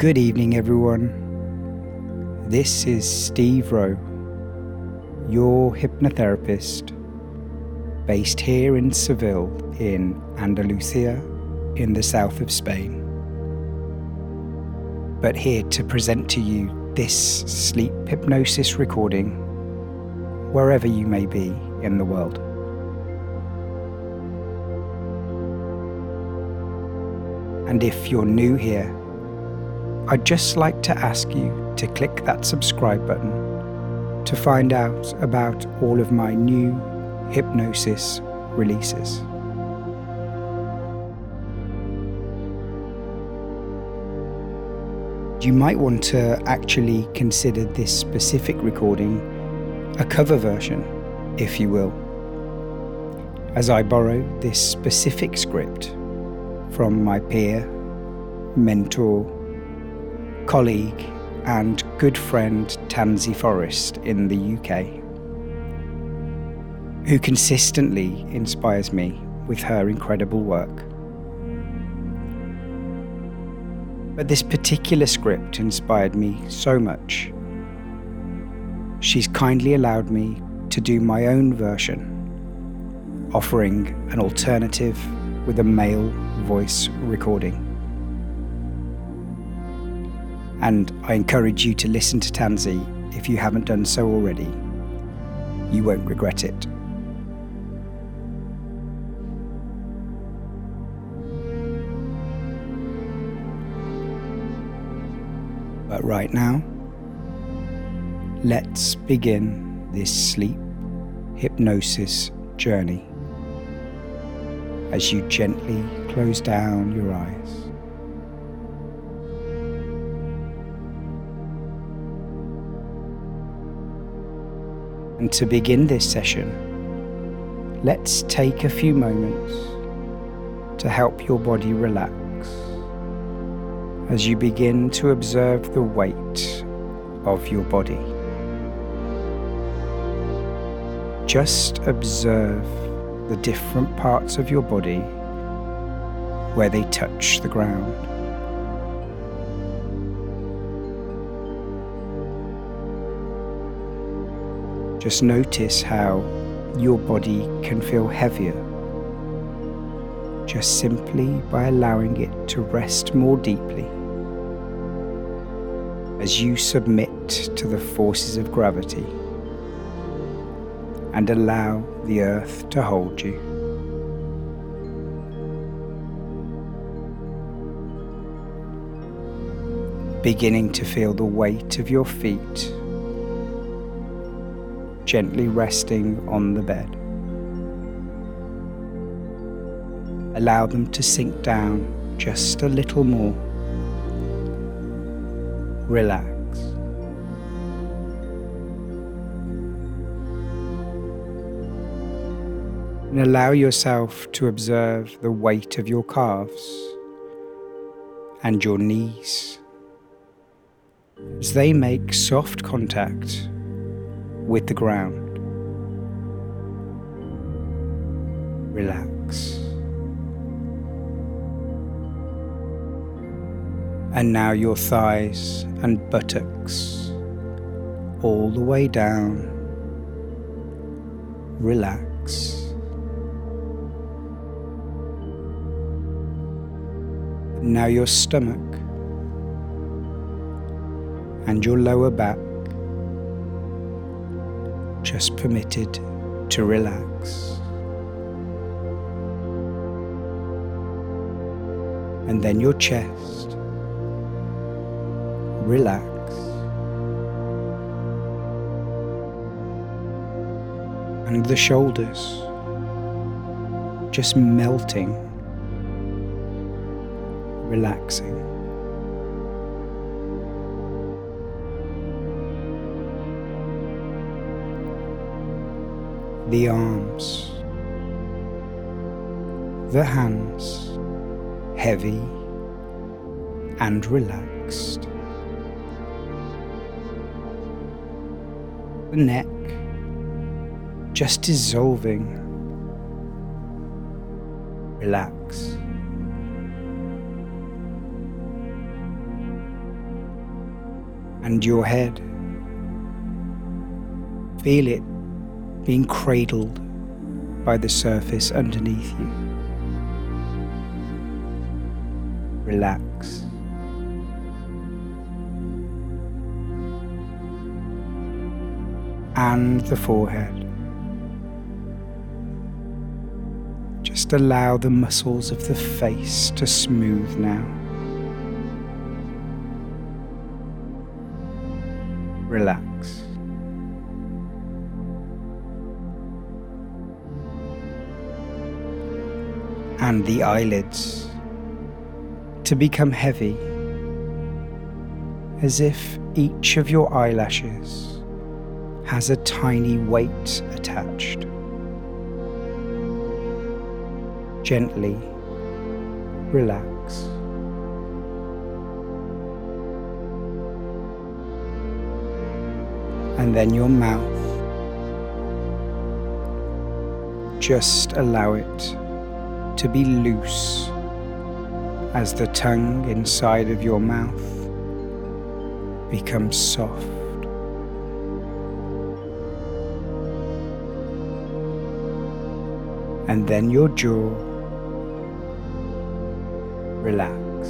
Good evening, everyone. This is Steve Rowe, your hypnotherapist, based here in Seville, in Andalusia, in the south of Spain. But here to present to you this sleep hypnosis recording, wherever you may be in the world. And if you're new here, I'd just like to ask you to click that subscribe button to find out about all of my new hypnosis releases. You might want to actually consider this specific recording a cover version, if you will, as I borrow this specific script from my peer, mentor, colleague, and good friend Tansy Forrest in the UK, who consistently inspires me with her incredible work. But this particular script inspired me so much. She's kindly allowed me to do my own version, offering an alternative with a male voice recording. And I encourage you to listen to Tansy if you haven't done so already. You won't regret it. But right now, let's begin this sleep hypnosis journey as you gently close down your eyes. And to begin this session, let's take a few moments to help your body relax as you begin to observe the weight of your body. Just observe the different parts of your body where they touch the ground. Just notice how your body can feel heavier. Just simply by allowing it to rest more deeply. As you submit to the forces of gravity and allow the earth to hold you. Beginning to feel the weight of your feet gently resting on the bed. Allow them to sink down just a little more. Relax. and allow yourself to observe the weight of your calves and your knees as they make soft contact with the ground. Relax. And now your thighs and buttocks all the way down. Relax. Now your stomach and your lower back just permitted to relax. And then your chest, relax. And the shoulders, just melting relaxing. The arms, the hands, heavy and relaxed. The neck just dissolving. Relax. and your head. Feel it being cradled by the surface underneath you. Relax. And the forehead. Just allow the muscles of the face to smooth now. And the eyelids to become heavy, as if each of your eyelashes has a tiny weight attached. gently relax. And then your mouth. Just allow it to be loose as the tongue inside of your mouth becomes soft. And then your jaw relax.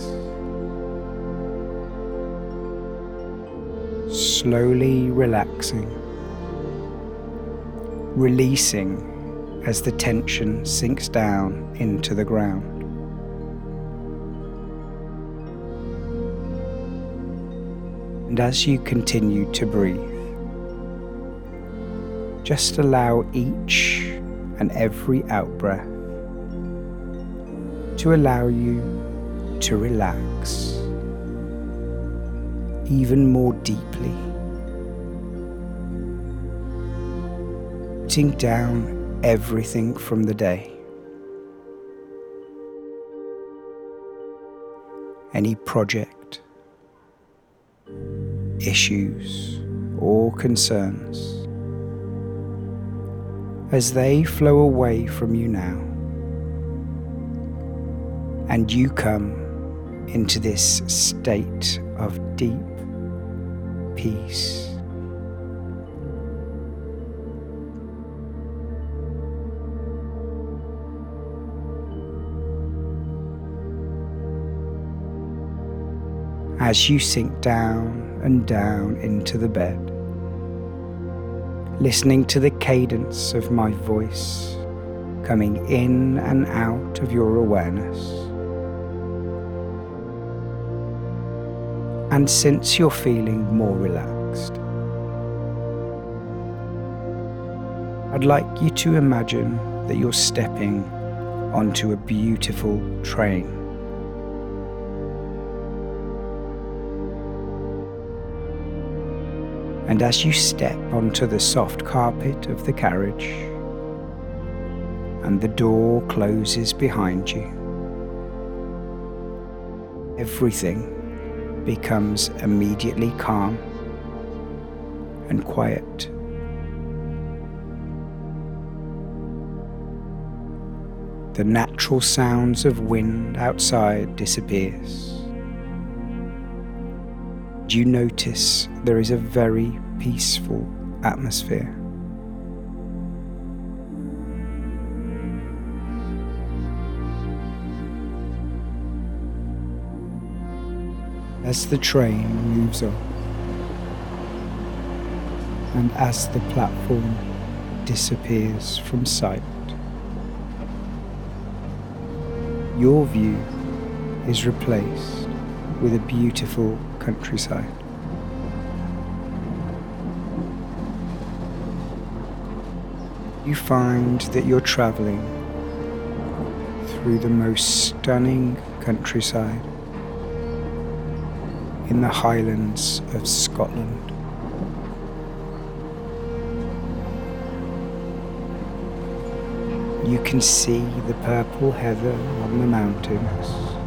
Slowly relaxing, releasing as the tension sinks down into the ground. And as you continue to breathe, just allow each and every out breath to allow you to relax even more deeply. Putting down everything from the day. Any project, issues, or concerns as they flow away from you now. And you come into this state of deep peace. As you sink down and down into the bed, listening to the cadence of my voice coming in and out of your awareness. And since you're feeling more relaxed, I'd like you to imagine that you're stepping onto a beautiful train. And as you step onto the soft carpet of the carriage, and the door closes behind you, everything becomes immediately calm and quiet. The natural sounds of wind outside disappears. You notice there is a very peaceful atmosphere. as the train moves on and as the platform disappears from sight. Your view is replaced with a beautiful countryside. You find that you're travelling through the most stunning countryside in the Highlands of Scotland. You can see the purple heather on the mountains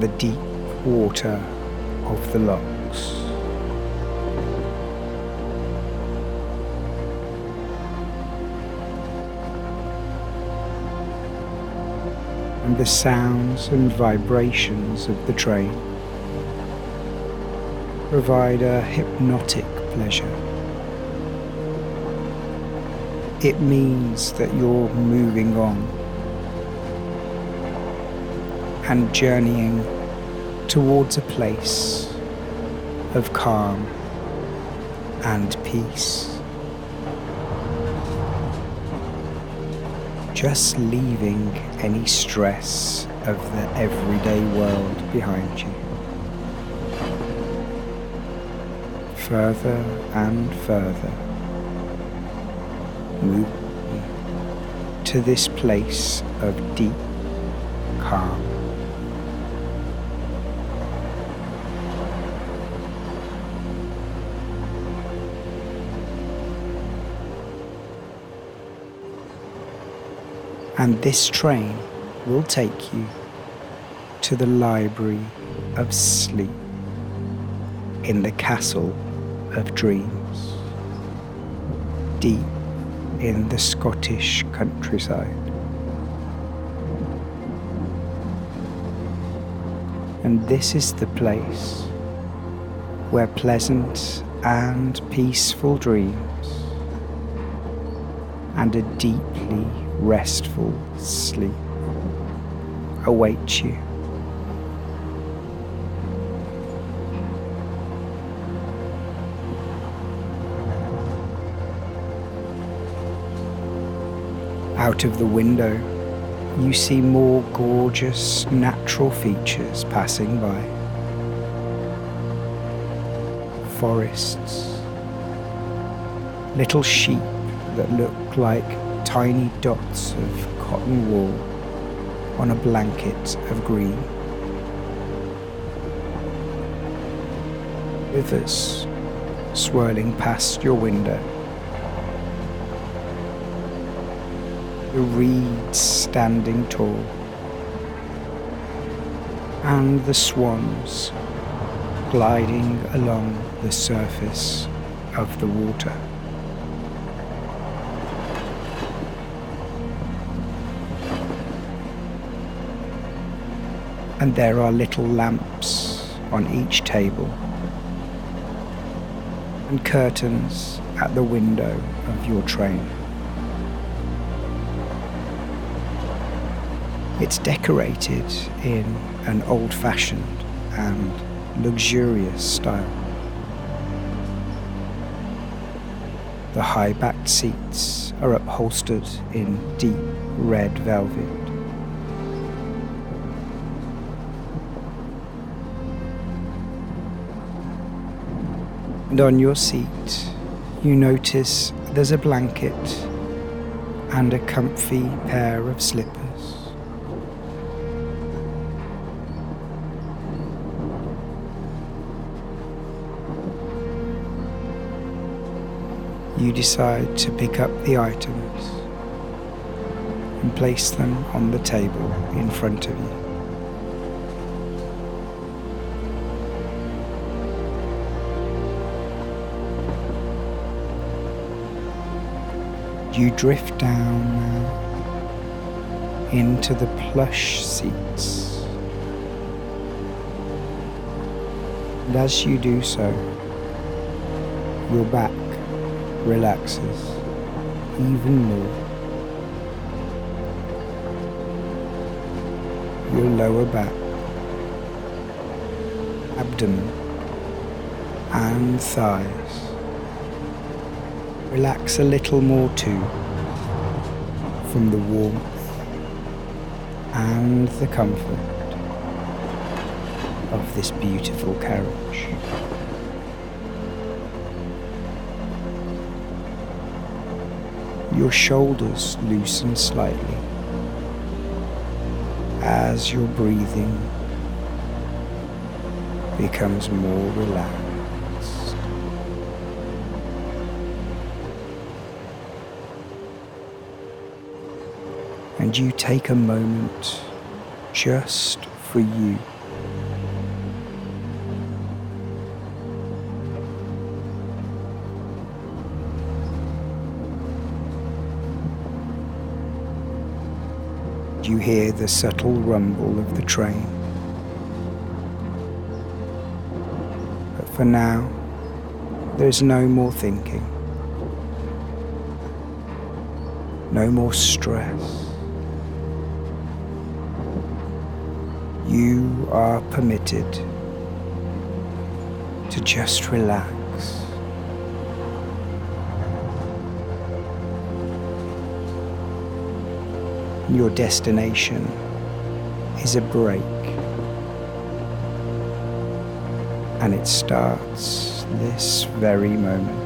the deep water of the lochs. and the sounds and vibrations of the train provide a hypnotic pleasure. It means that you're moving on and journeying towards a place of calm and peace. Just leaving any stress of the everyday world behind you. Further and further. Move to this place of deep calm. And this train will take you to the library of sleep in the castle of dreams, deep in the Scottish countryside. And this is the place where pleasant and peaceful dreams and a deeply restful sleep await you. Out of the window, you see more gorgeous natural features passing by. Forests, little sheep that look like tiny dots of cotton wool on a blanket of green. Rivers swirling past your window. The reeds standing tall. And the swans gliding along the surface of the water. And there are little lamps on each table and curtains at the window of your train. It's decorated in an old fashioned and luxurious style. The high backed seats are upholstered in deep red velvet. And on your seat, you notice there's a blanket and a comfy pair of slippers. You decide to pick up the items and place them on the table in front of you. You drift down now into the plush seats. And as you do so, your back relaxes even more. Your lower back, abdomen, and thighs relax a little more too from the warmth and the comfort of this beautiful carriage. Your shoulders loosen slightly as your breathing becomes more relaxed. And you take a moment just for you. Do you hear the subtle rumble of the train. But For now, there's no more thinking, no more stress. You are permitted to just relax. Your destination is a break, and it starts this very moment.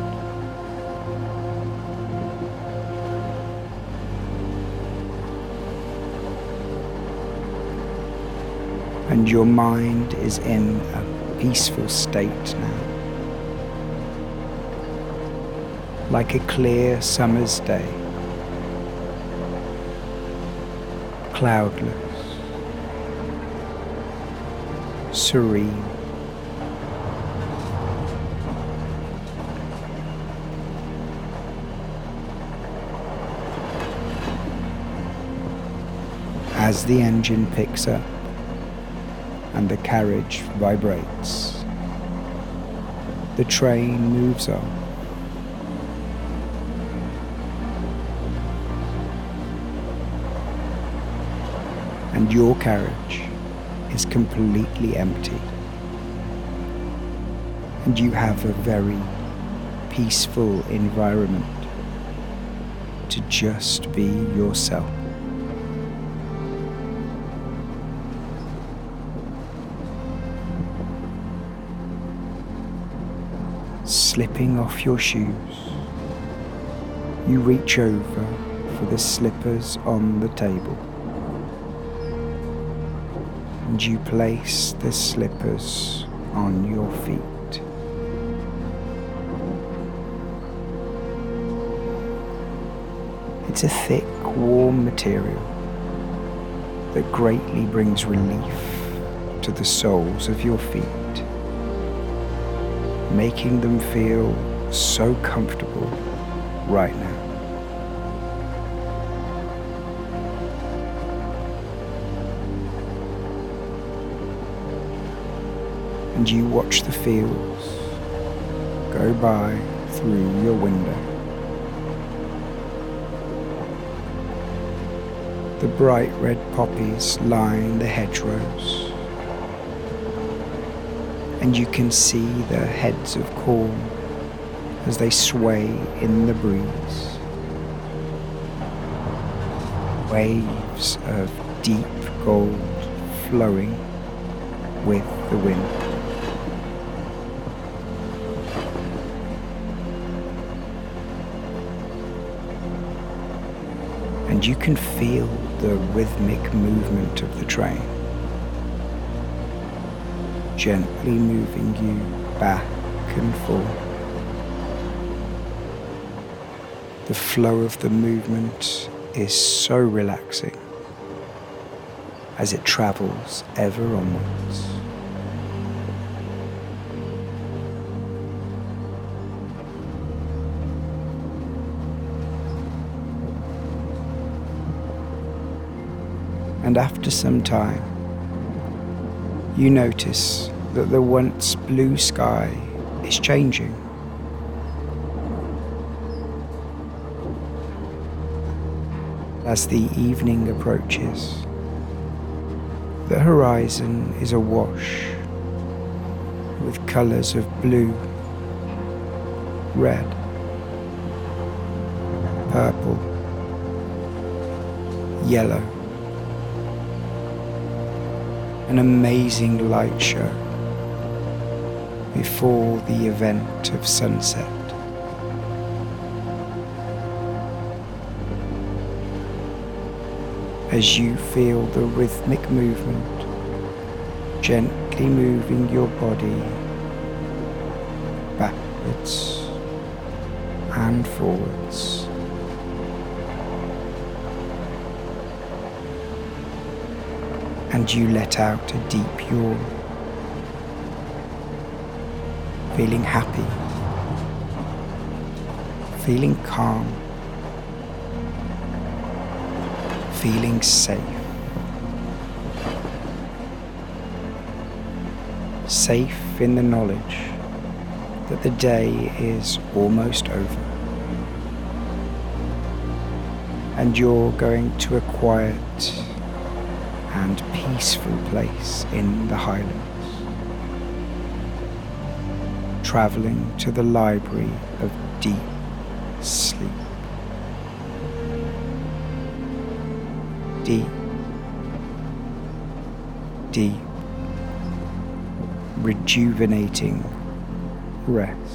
And your mind is in a peaceful state now. Like a clear summer's day. cloudless, serene. As the engine picks up and the carriage vibrates, the train moves on. and your carriage is completely empty. And you have a very peaceful environment to just be yourself. Slipping off your shoes, you reach over for the slippers on the table. And you place the slippers on your feet. It's a thick, warm material that greatly brings relief to the soles of your feet, making them feel so comfortable right now. and you watch the fields go by through your window. The bright red poppies line the hedgerows, and you can see the heads of corn as they sway in the breeze. Waves of deep gold flowing with the wind. and you can feel the rhythmic movement of the train, gently moving you back and forth. The flow of the movement is so relaxing as it travels ever onwards. and after some time, you notice that the once blue sky is changing. As the evening approaches, the horizon is awash with colours of blue, red, purple, yellow an amazing light show before the event of sunset. As you feel the rhythmic movement gently moving your body backwards and forwards. And you let out a deep yawn, feeling happy, feeling calm, feeling safe. Safe in the knowledge that the day is almost over. And you're going to a quiet and peaceful place in the Highlands. Travelling to the library of deep sleep. Deep, deep, rejuvenating rest.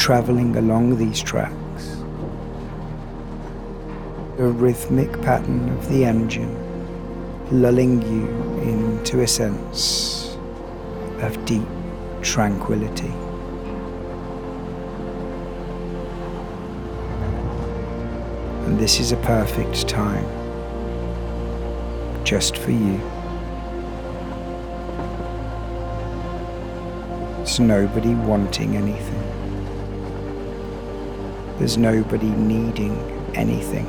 And travelling along these tracks, the rhythmic pattern of the engine lulling you into a sense of deep tranquility. And this is a perfect time just for you. It's nobody wanting anything. There's nobody needing anything.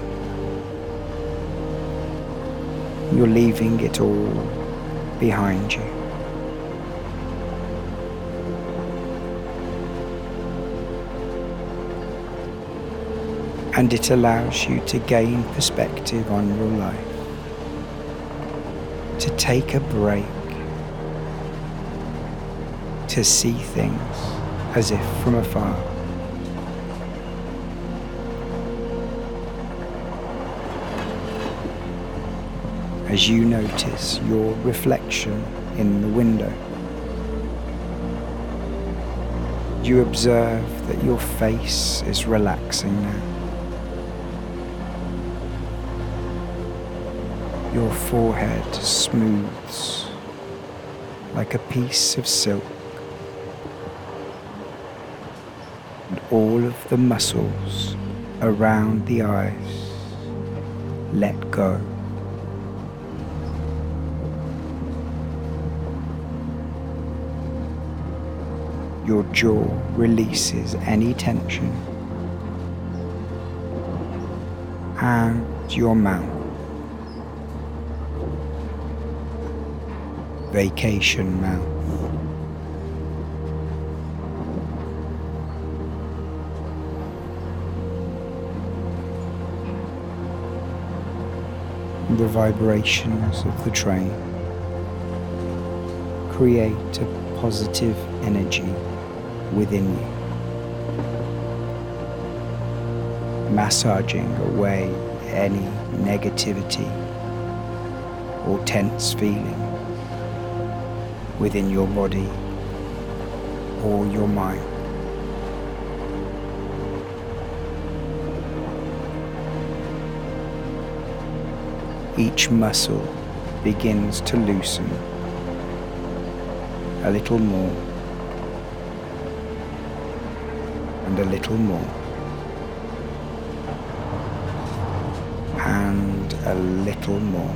You're leaving it all behind you. And it allows you to gain perspective on your life, to take a break, to see things as if from afar. As you notice your reflection in the window. You observe that your face is relaxing now. Your forehead smooths like a piece of silk, and all of the muscles around the eyes let go. Your jaw releases any tension and your mouth. Vacation mouth. The vibrations of the train create a positive energy within you, massaging away any negativity or tense feeling within your body or your mind. Each muscle begins to loosen a little more and a little more and a little more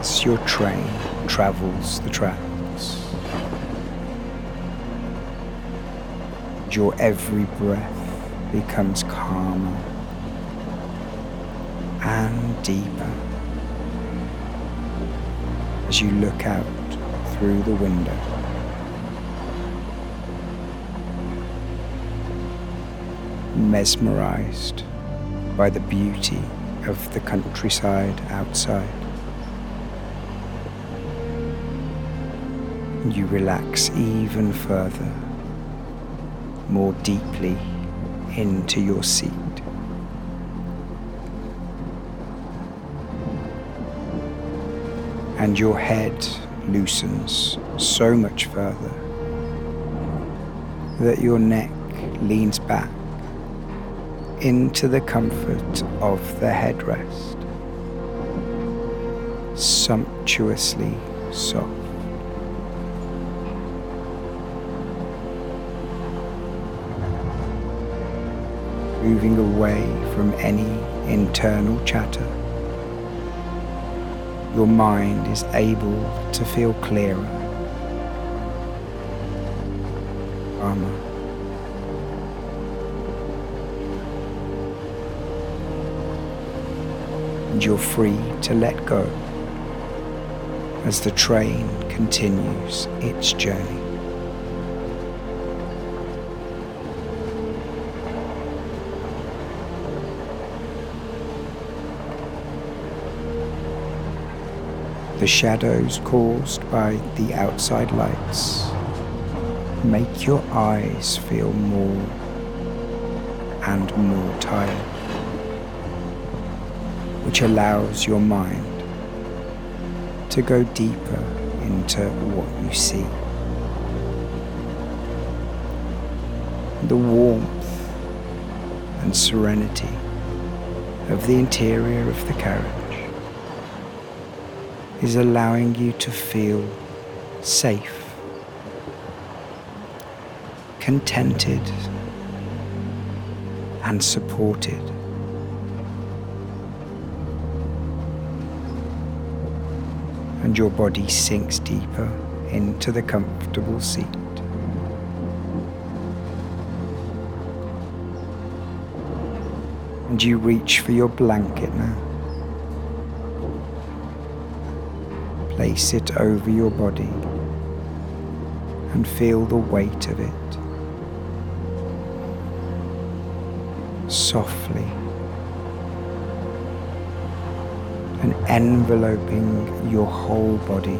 as your train travels the tracks. Your every breath becomes calmer and deeper as you look out through the window. Mesmerized by the beauty of the countryside outside. You relax even further, more deeply into your seat. and your head loosens so much further that your neck leans back into the comfort of the headrest, sumptuously soft. Moving away from any internal chatter your mind is able to feel clearer, calmer. You're free to let go as the train continues its journey. The shadows caused by the outside lights make your eyes feel more and more tired, which allows your mind to go deeper into what you see. The warmth and serenity of the interior of the carriage is allowing you to feel safe, contented, and supported. And your body sinks deeper into the comfortable seat. And you reach for your blanket now. Place it over your body and feel the weight of it softly and enveloping your whole body,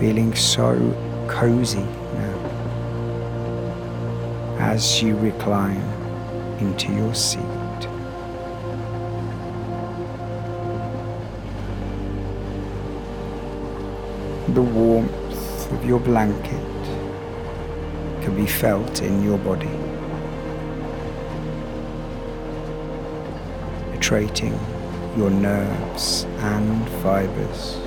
feeling so cozy now as you recline into your seat. the warmth of your blanket can be felt in your body, penetrating your nerves and fibers.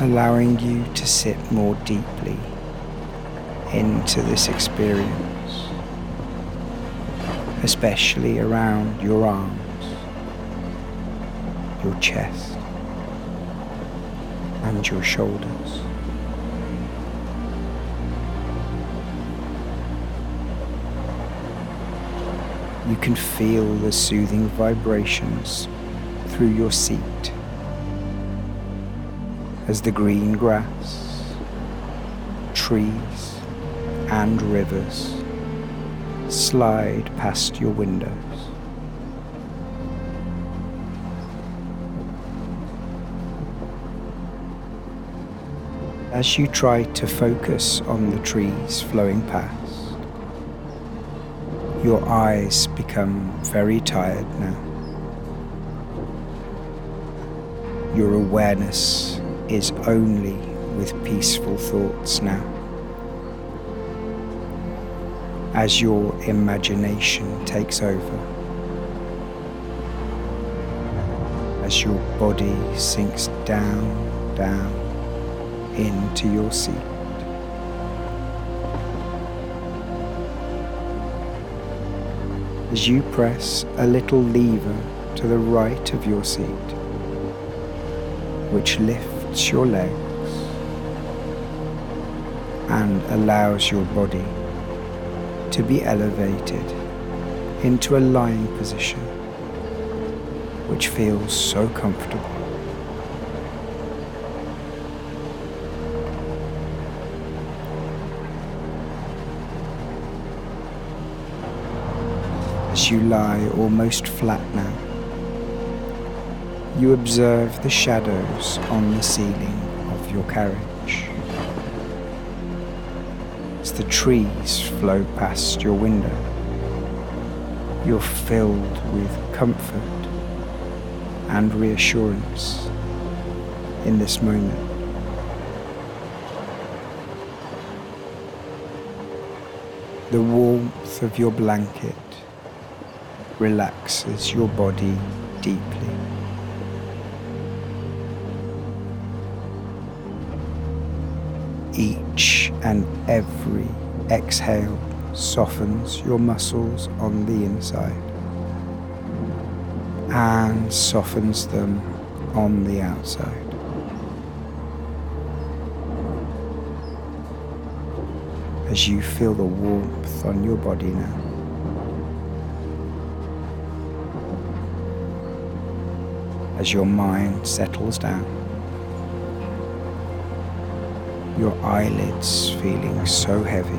allowing you to sit more deeply into this experience especially around your arms, your chest, and your shoulders. You can feel the soothing vibrations through your seat as the green grass, trees, and rivers slide past your windows. As you try to focus on the trees flowing past, your eyes become very tired now. Your awareness is only with peaceful thoughts now as your imagination takes over, as your body sinks down, down into your seat. As you press a little lever to the right of your seat, which lifts your legs and allows your body to be elevated into a lying position, which feels so comfortable. You lie almost flat now, you observe the shadows on the ceiling of your carriage As the trees flow past your window, you're filled with comfort and reassurance in this moment. The warmth of your blanket relaxes your body deeply. Each and every exhale softens your muscles on the inside and softens them on the outside. As you feel the warmth on your body now. As your mind settles down, your eyelids feeling so heavy.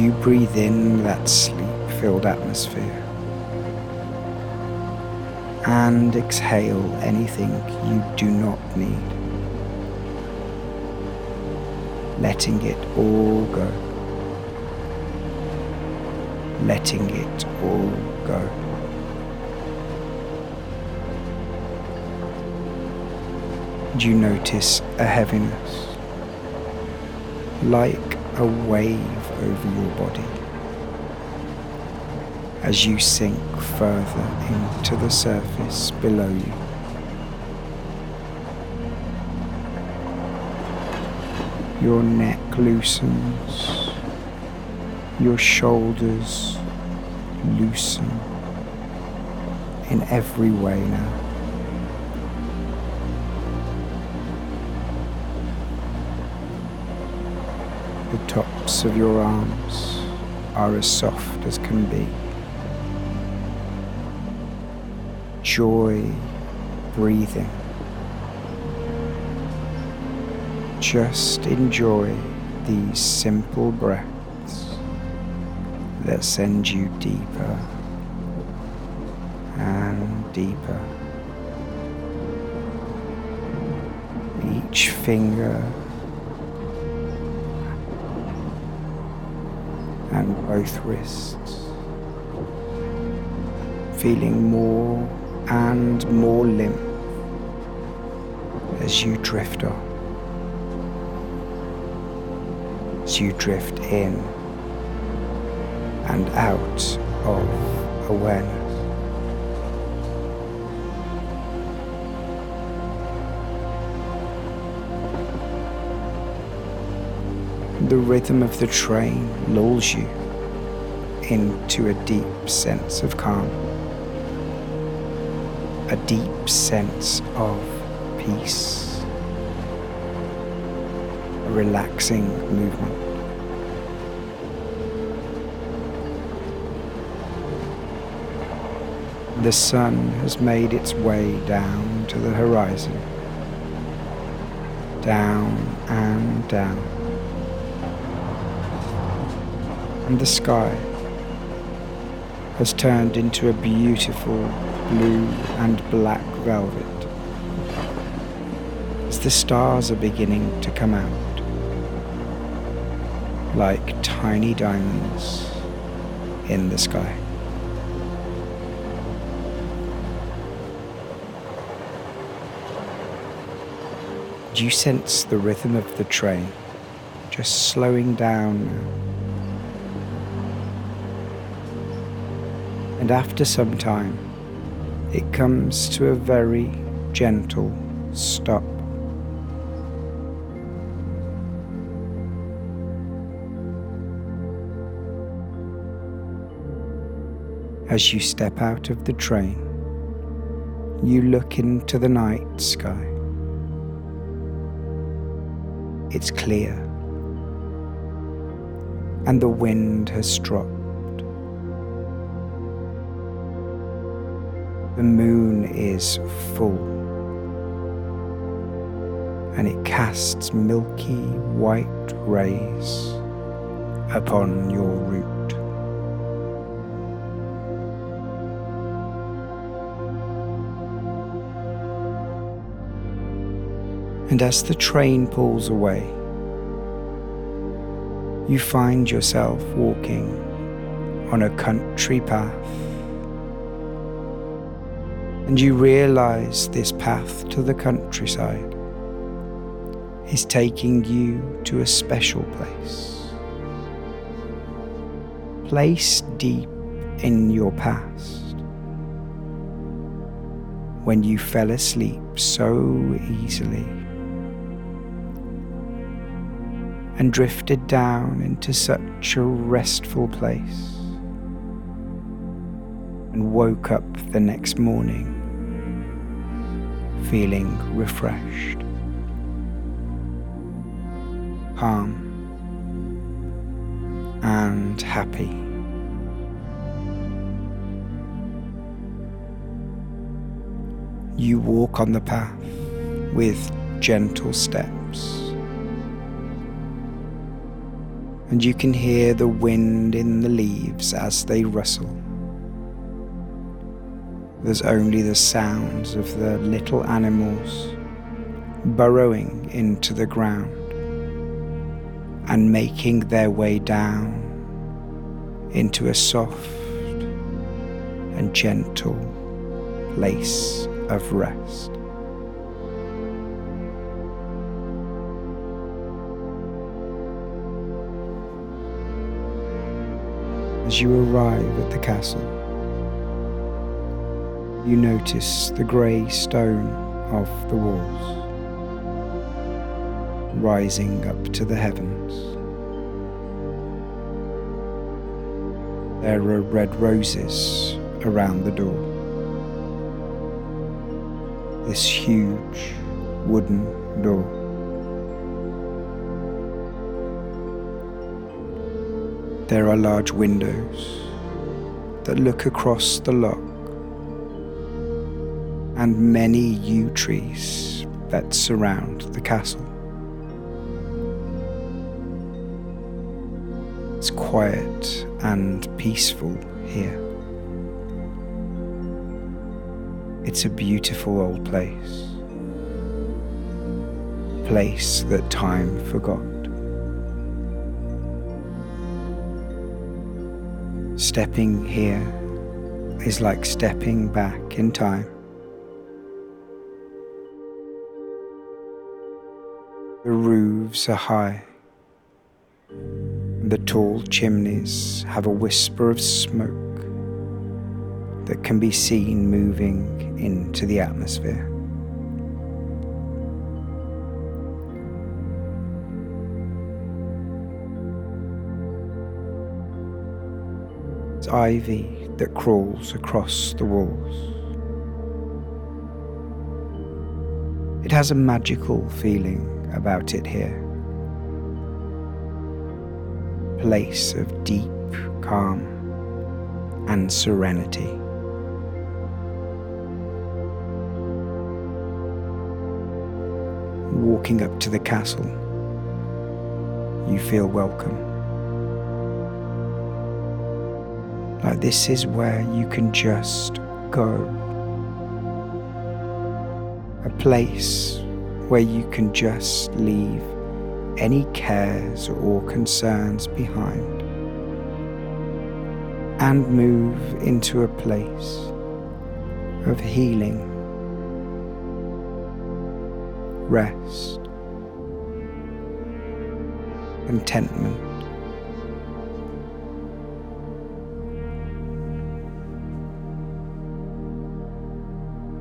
You breathe in that sleep filled atmosphere and exhale anything you do not need, letting it all go, letting it all go. Do you notice a heaviness, like a wave over your body as you sink further into the surface below you. Your neck loosens, your shoulders loosen in every way now. The tops of your arms are as soft as can be. joy breathing. Just enjoy these simple breaths that send you deeper and deeper. Each finger and both wrists feeling more and more limp as you drift off, as you drift in and out of awareness. The rhythm of the train lulls you into a deep sense of calm a deep sense of peace, a relaxing movement. The sun has made its way down to the horizon, down and down. And the sky has turned into a beautiful blue and black velvet as the stars are beginning to come out like tiny diamonds in the sky. Do you sense the rhythm of the train just slowing down now? And after some time, it comes to a very gentle stop. As you step out of the train, you look into the night sky. It's clear, and the wind has dropped. The moon is full and it casts milky white rays upon your route. And as the train pulls away, you find yourself walking on a country path. And you realize this path to the countryside is taking you to a special place. Place deep in your past. When you fell asleep so easily and drifted down into such a restful place and woke up the next morning feeling refreshed. calm, and happy. You walk on the path with gentle steps. And you can hear the wind in the leaves as they rustle. There's only the sounds of the little animals burrowing into the ground and making their way down into a soft and gentle place of rest. As you arrive at the castle, you notice the grey stone of the walls rising up to the heavens. There are red roses around the door. This huge wooden door. There are large windows that look across the loch and many yew trees that surround the castle. It's quiet and peaceful here. It's a beautiful old place, place that time forgot. Stepping here is like stepping back in time. The roofs are high, the tall chimneys have a whisper of smoke that can be seen moving into the atmosphere. Ivy that crawls across the walls. It has a magical feeling about it here. Place of deep calm and serenity. Walking up to the castle, you feel welcome. This is where you can just go. A place where you can just leave any cares or concerns behind and move into a place of healing, rest, contentment.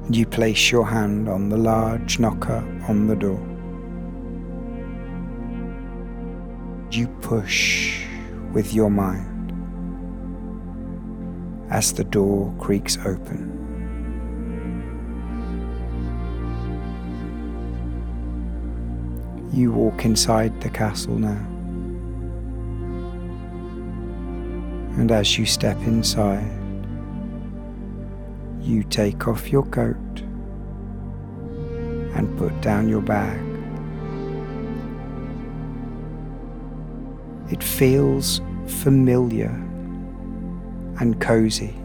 You place your hand on the large knocker on the door. You push with your mind as the door creaks open. You walk inside the castle now. And as you step inside, you take off your coat and put down your bag. It feels familiar and cozy,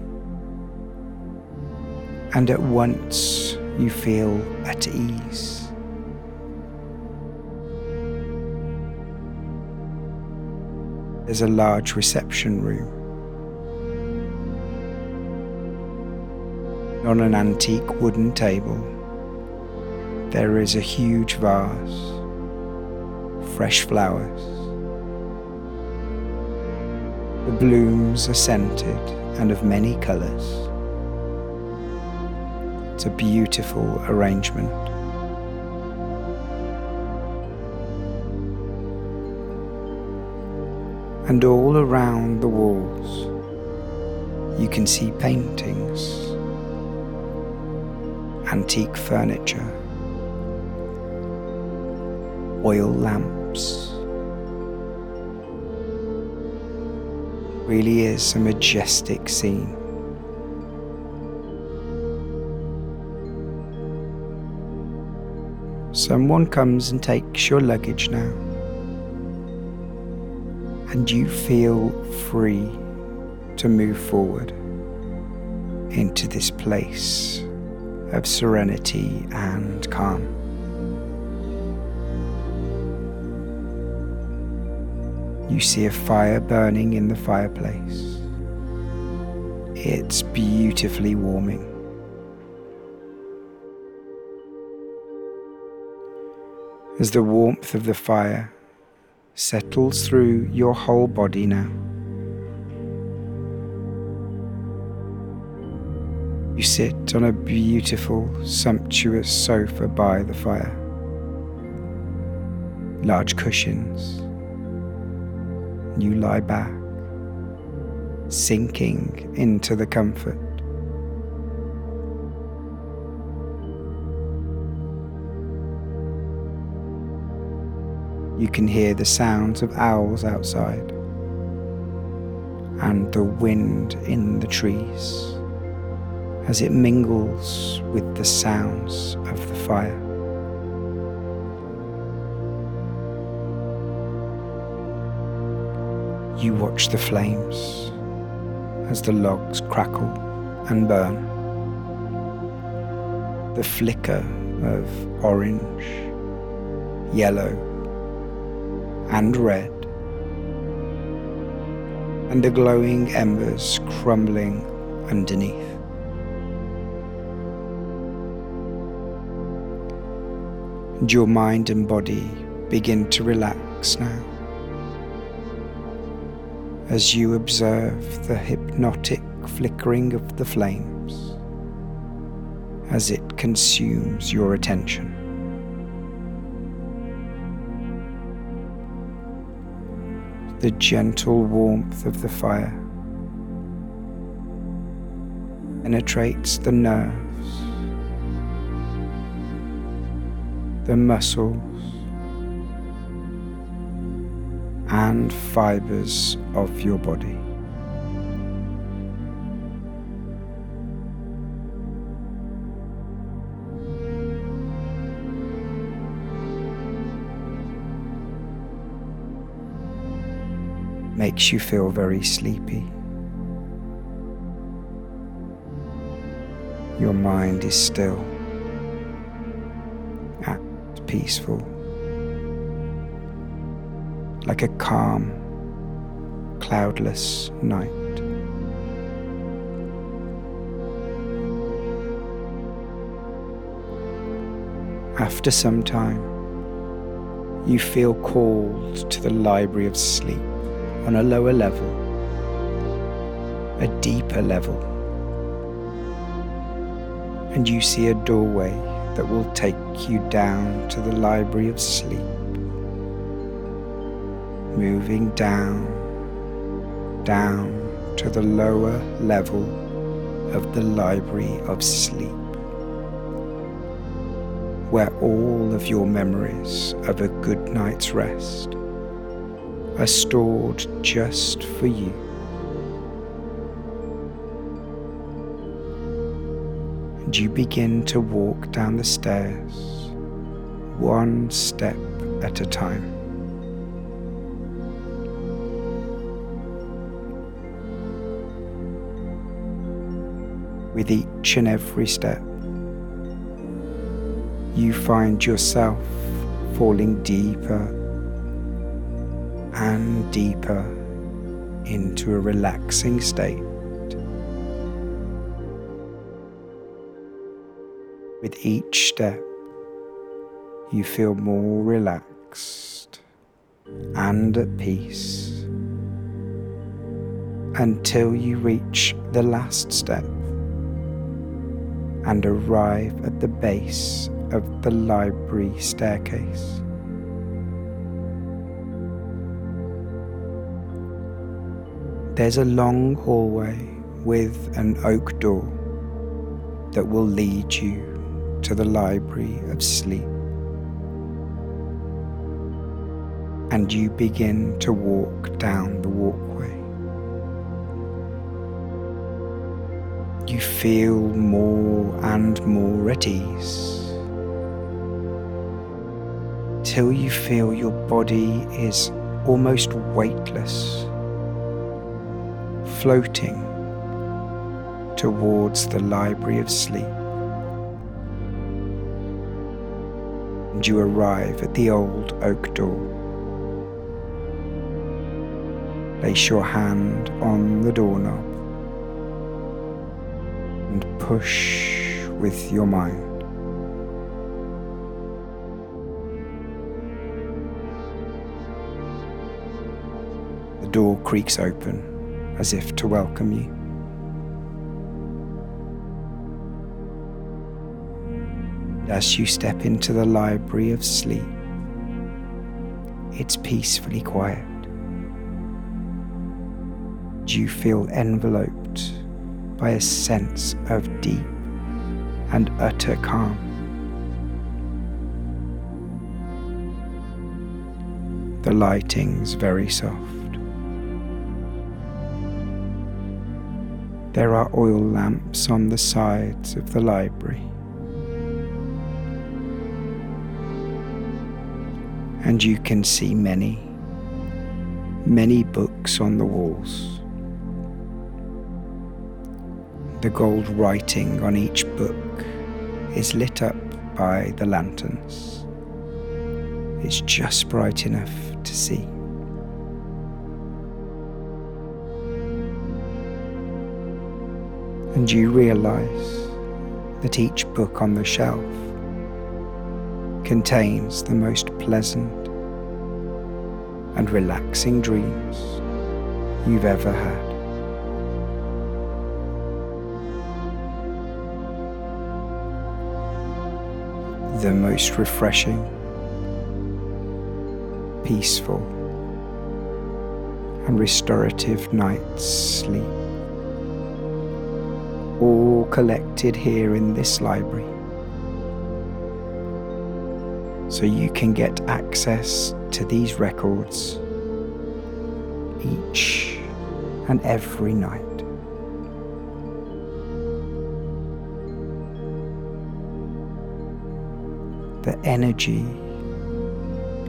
and at once you feel at ease. There's a large reception room On an antique wooden table, there is a huge vase, fresh flowers. The blooms are scented and of many colours. It's a beautiful arrangement. And all around the walls, you can see paintings antique furniture, oil lamps. Really is a majestic scene. Someone comes and takes your luggage now, and you feel free to move forward into this place of serenity and calm. You see a fire burning in the fireplace. It's beautifully warming. As the warmth of the fire settles through your whole body now. You sit on a beautiful, sumptuous sofa by the fire. Large cushions. You lie back, sinking into the comfort. You can hear the sounds of owls outside and the wind in the trees as it mingles with the sounds of the fire. You watch the flames as the logs crackle and burn. The flicker of orange, yellow, and red, and the glowing embers crumbling underneath. Your mind and body begin to relax now as you observe the hypnotic flickering of the flames as it consumes your attention. The gentle warmth of the fire penetrates the nerve the muscles and fibers of your body. Makes you feel very sleepy. Your mind is still peaceful, like a calm, cloudless night. After some time, you feel called to the library of sleep on a lower level, a deeper level, and you see a doorway that will take you down to the library of sleep, moving down, down to the lower level of the library of sleep, where all of your memories of a good night's rest are stored just for you. And you begin to walk down the stairs, one step at a time. With each and every step, you find yourself falling deeper and deeper into a relaxing state. With each step, you feel more relaxed and at peace until you reach the last step and arrive at the base of the library staircase. There's a long hallway with an oak door that will lead you to the library of sleep. And you begin to walk down the walkway you feel more and more at ease till you feel your body is almost weightless, floating towards the library of sleep. And you arrive at the old oak door. Place your hand on the doorknob and push with your mind. The door creaks open as if to welcome you. As you step into the library of sleep, it's peacefully quiet. You feel enveloped by a sense of deep and utter calm. The lighting's very soft. There are oil lamps on the sides of the library. And you can see many, many books on the walls. The gold writing on each book is lit up by the lanterns. It's just bright enough to see. and you realize that each book on the shelf contains the most pleasant and relaxing dreams you've ever had. The most refreshing, peaceful, and restorative night's sleep all collected here in this library. So you can get access to these records each and every night. The energy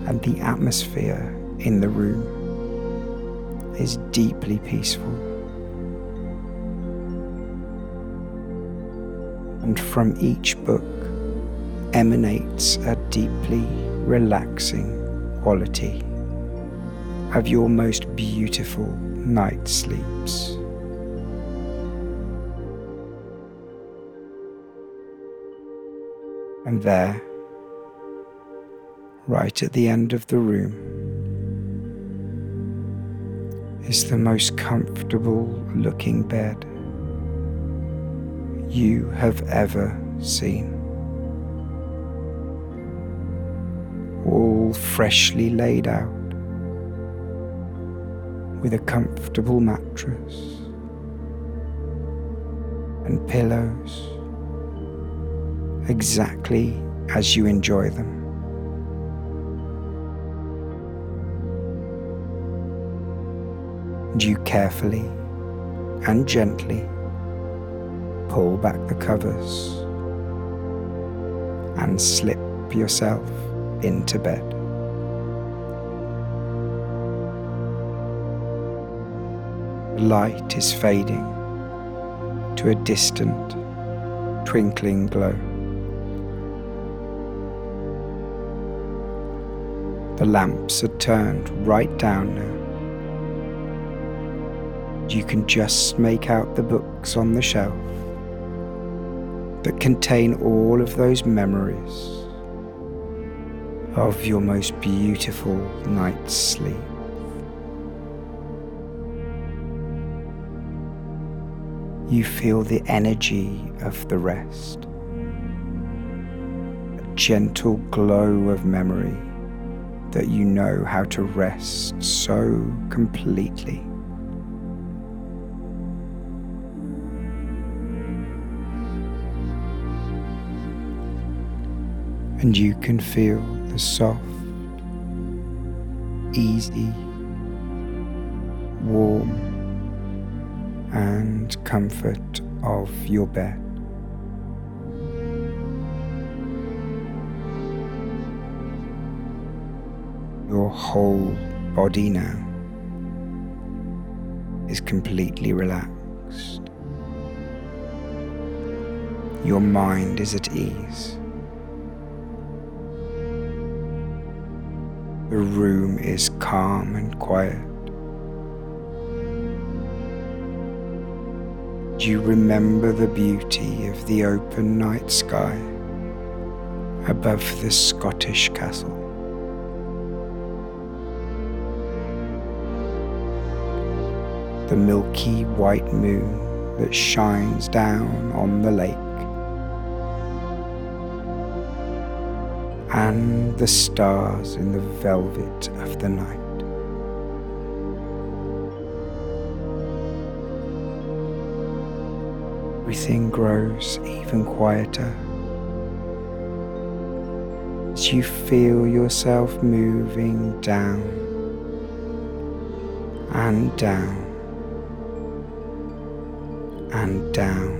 and the atmosphere in the room is deeply peaceful. and from each book emanates a deeply relaxing quality of your most beautiful night sleeps. And there, right at the end of the room, is the most comfortable looking bed you have ever seen. Freshly laid out with a comfortable mattress and pillows exactly as you enjoy them. And you carefully and gently pull back the covers and slip yourself into bed. Light is fading to a distant, twinkling glow. The lamps are turned right down now. You can just make out the books on the shelf that contain all of those memories of your most beautiful night's sleep. You feel the energy of the rest, a gentle glow of memory that you know how to rest so completely. and you can feel the soft, easy, warm, comfort of your bed. Your whole body now is completely relaxed. Your mind is at ease. The room is calm and quiet. You remember the beauty of the open night sky above the Scottish castle? The milky white moon that shines down on the lake. and the stars in the velvet of the night. Everything grows even quieter as you feel yourself moving down and down and down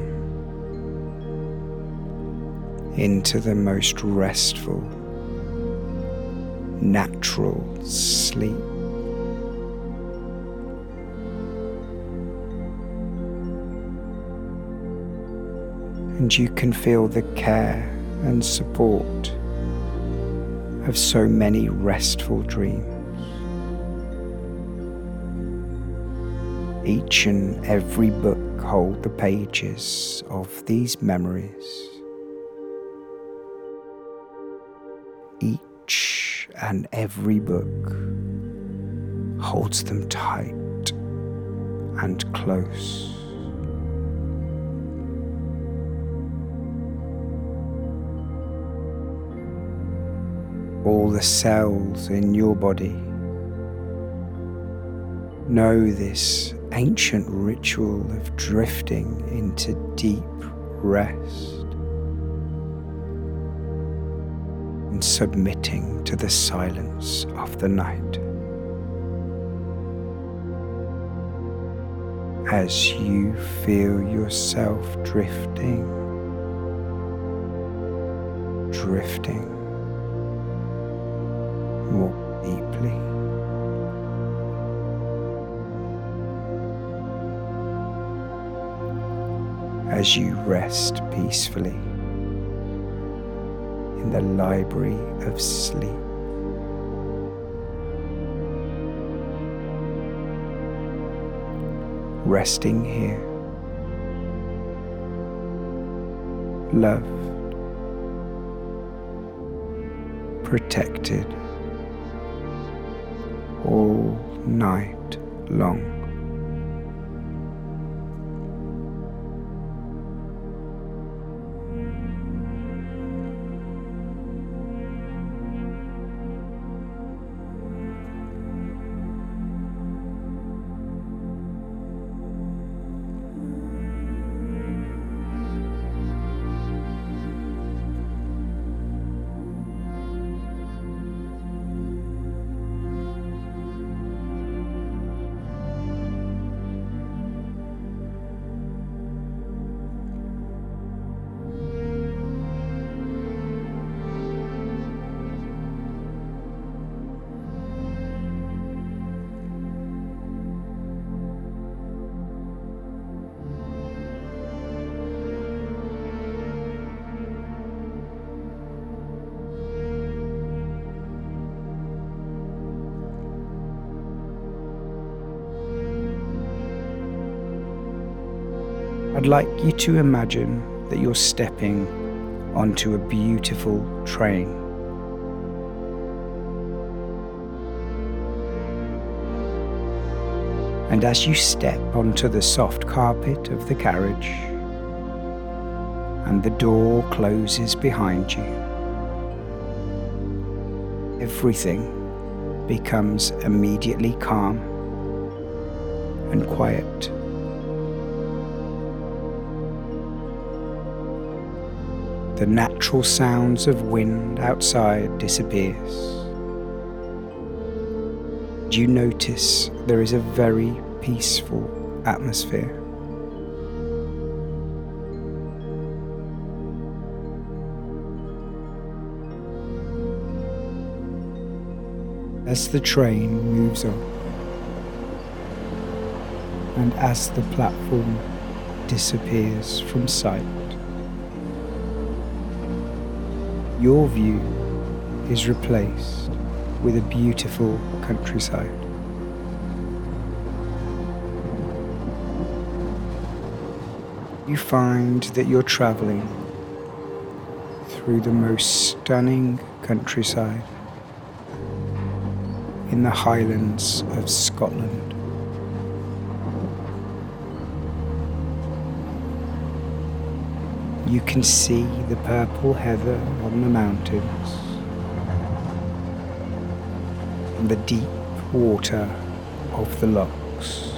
into the most restful natural sleep. And you can feel the care and support of so many restful dreams. Each and every book hold the pages of these memories. Each and every book holds them tight and close. All the cells in your body know this ancient ritual of drifting into deep rest. and submitting to the silence of the night. As you feel yourself drifting, drifting As you rest peacefully in the library of sleep. Resting here, loved, protected all night long. I'd like you to imagine that you're stepping onto a beautiful train. And as you step onto the soft carpet of the carriage, and the door closes behind you, everything becomes immediately calm and quiet. the natural sounds of wind outside disappears. You notice there is a very peaceful atmosphere. As the train moves on, and as the platform disappears from sight. Your view is replaced with a beautiful countryside. You find that you're travelling through the most stunning countryside in the Highlands of Scotland. You can see the purple heather on the mountains and the deep water of the lochs.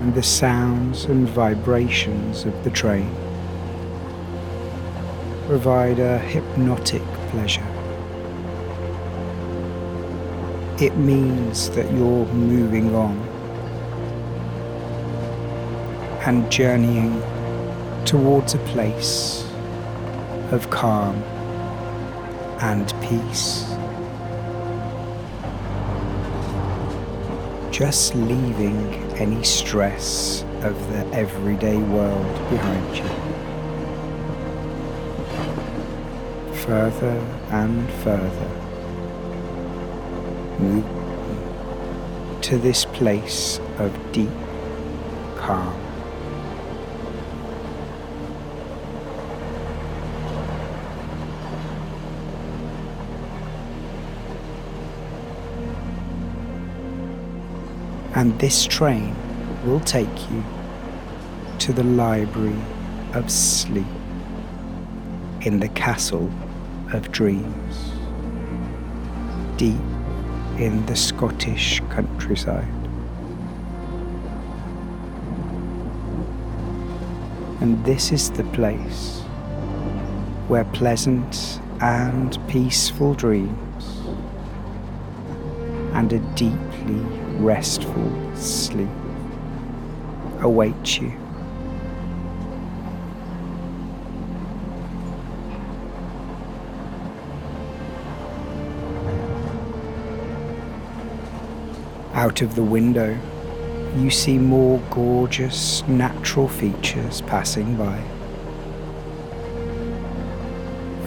And the sounds and vibrations of the train provide a hypnotic pleasure. It means that you're moving on and journeying towards a place of calm and peace. Just leaving any stress of the everyday world behind you. Further and further move to this place of deep calm. And this train will take you to the Library of Sleep in the Castle of Dreams, deep in the Scottish countryside. And this is the place where pleasant and peaceful dreams and a deeply restful sleep await you. Out of the window, you see more gorgeous natural features passing by.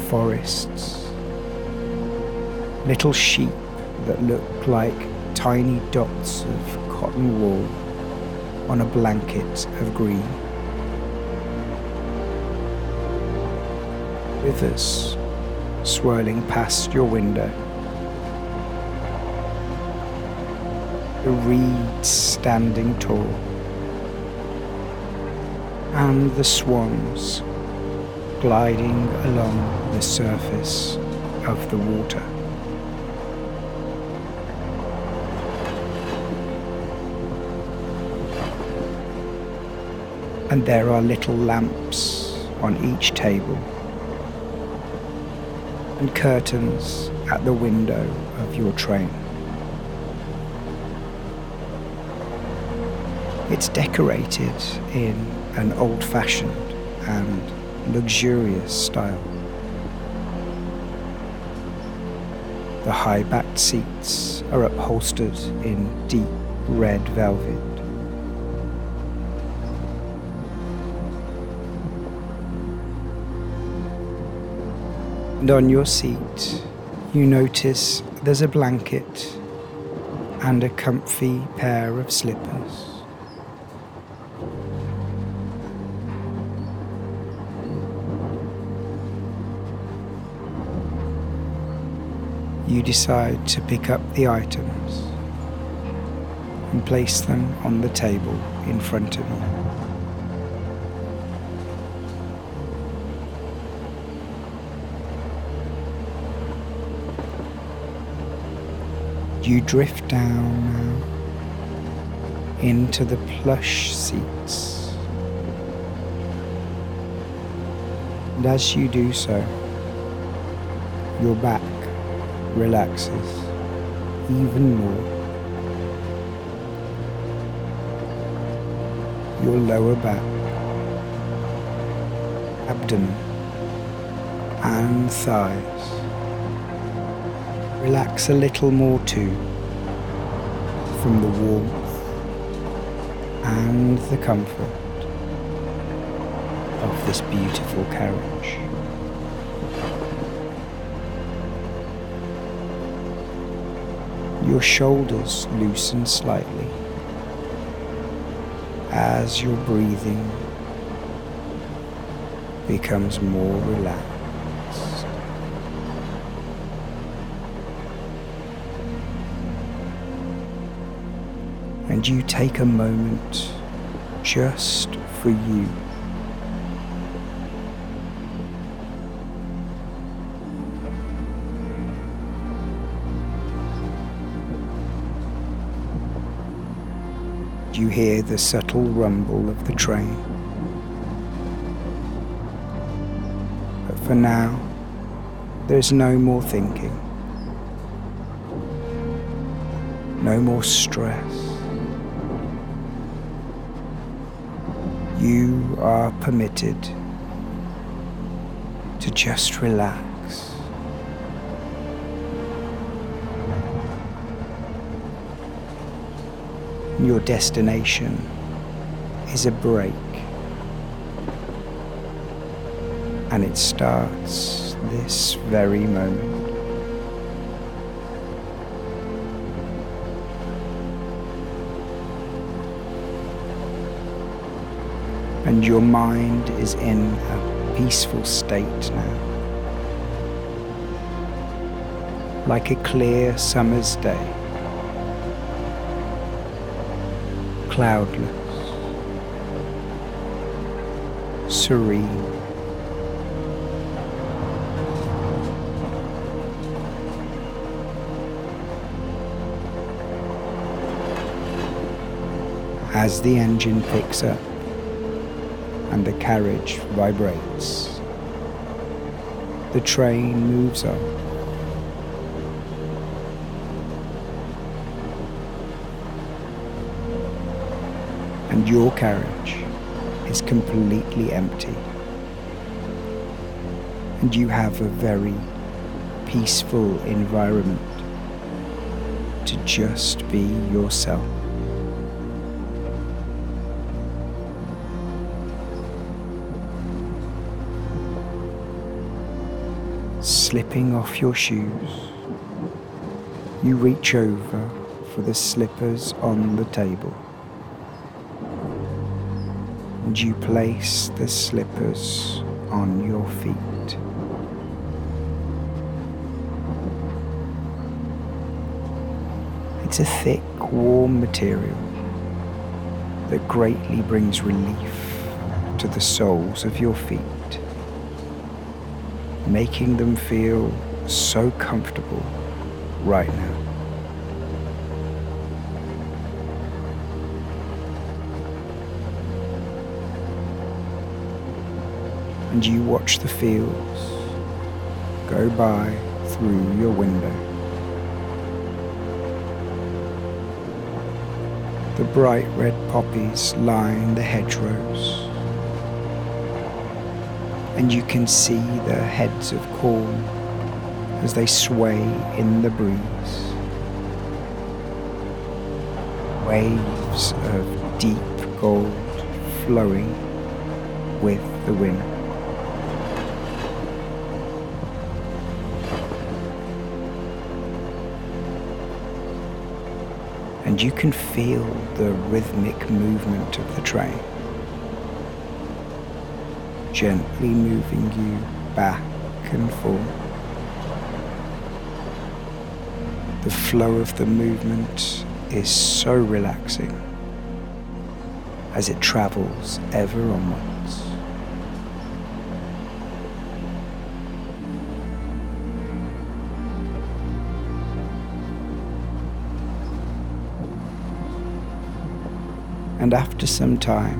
Forests, little sheep that look like tiny dots of cotton wool on a blanket of green. Rivers swirling past your window. The reeds standing tall, and the swans gliding along the surface of the water. And there are little lamps on each table and curtains at the window of your train. It's decorated in an old fashioned and luxurious style. The high backed seats are upholstered in deep red velvet. And on your seat, you notice there's a blanket and a comfy pair of slippers. You decide to pick up the items and place them on the table in front of you. You drift down now into the plush seats. And as you do so, your back relaxes even more. Your lower back abdomen, and thighs. Relax a little more too from the warmth and the comfort of this beautiful carriage. Your shoulders loosen slightly as your breathing becomes more relaxed. And you take a moment just for you. Hear the subtle rumble of the train. But for now, there's no more thinking, no more stress. You are permitted to just relax. Your destination is a break. And it starts this very moment. And your mind is in a peaceful state now. Like a clear summer's day. Cloudless, serene. As the engine picks up and the carriage vibrates, the train moves on. And your carriage is completely empty. And you have a very peaceful environment to just be yourself. Slipping off your shoes, you reach over for the slippers on the table and you place the slippers on your feet. It's a thick, warm material that greatly brings relief to the soles of your feet, making them feel so comfortable right now. And you watch the fields go by through your window. The bright red poppies line the hedgerows, and you can see the heads of corn as they sway in the breeze. Waves of deep gold flowing with the wind. And you can feel the rhythmic movement of the train, gently moving you back and forth. The flow of the movement is so relaxing as it travels ever onwards. And after some time,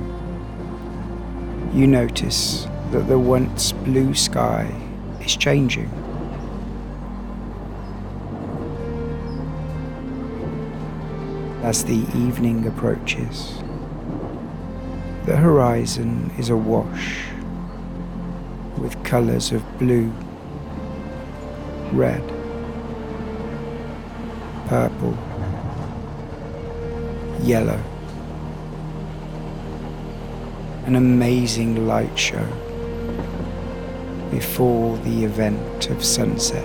you notice that the once blue sky is changing. As the evening approaches, the horizon is awash with colours of blue, red, purple, yellow. An amazing light show before the event of sunset.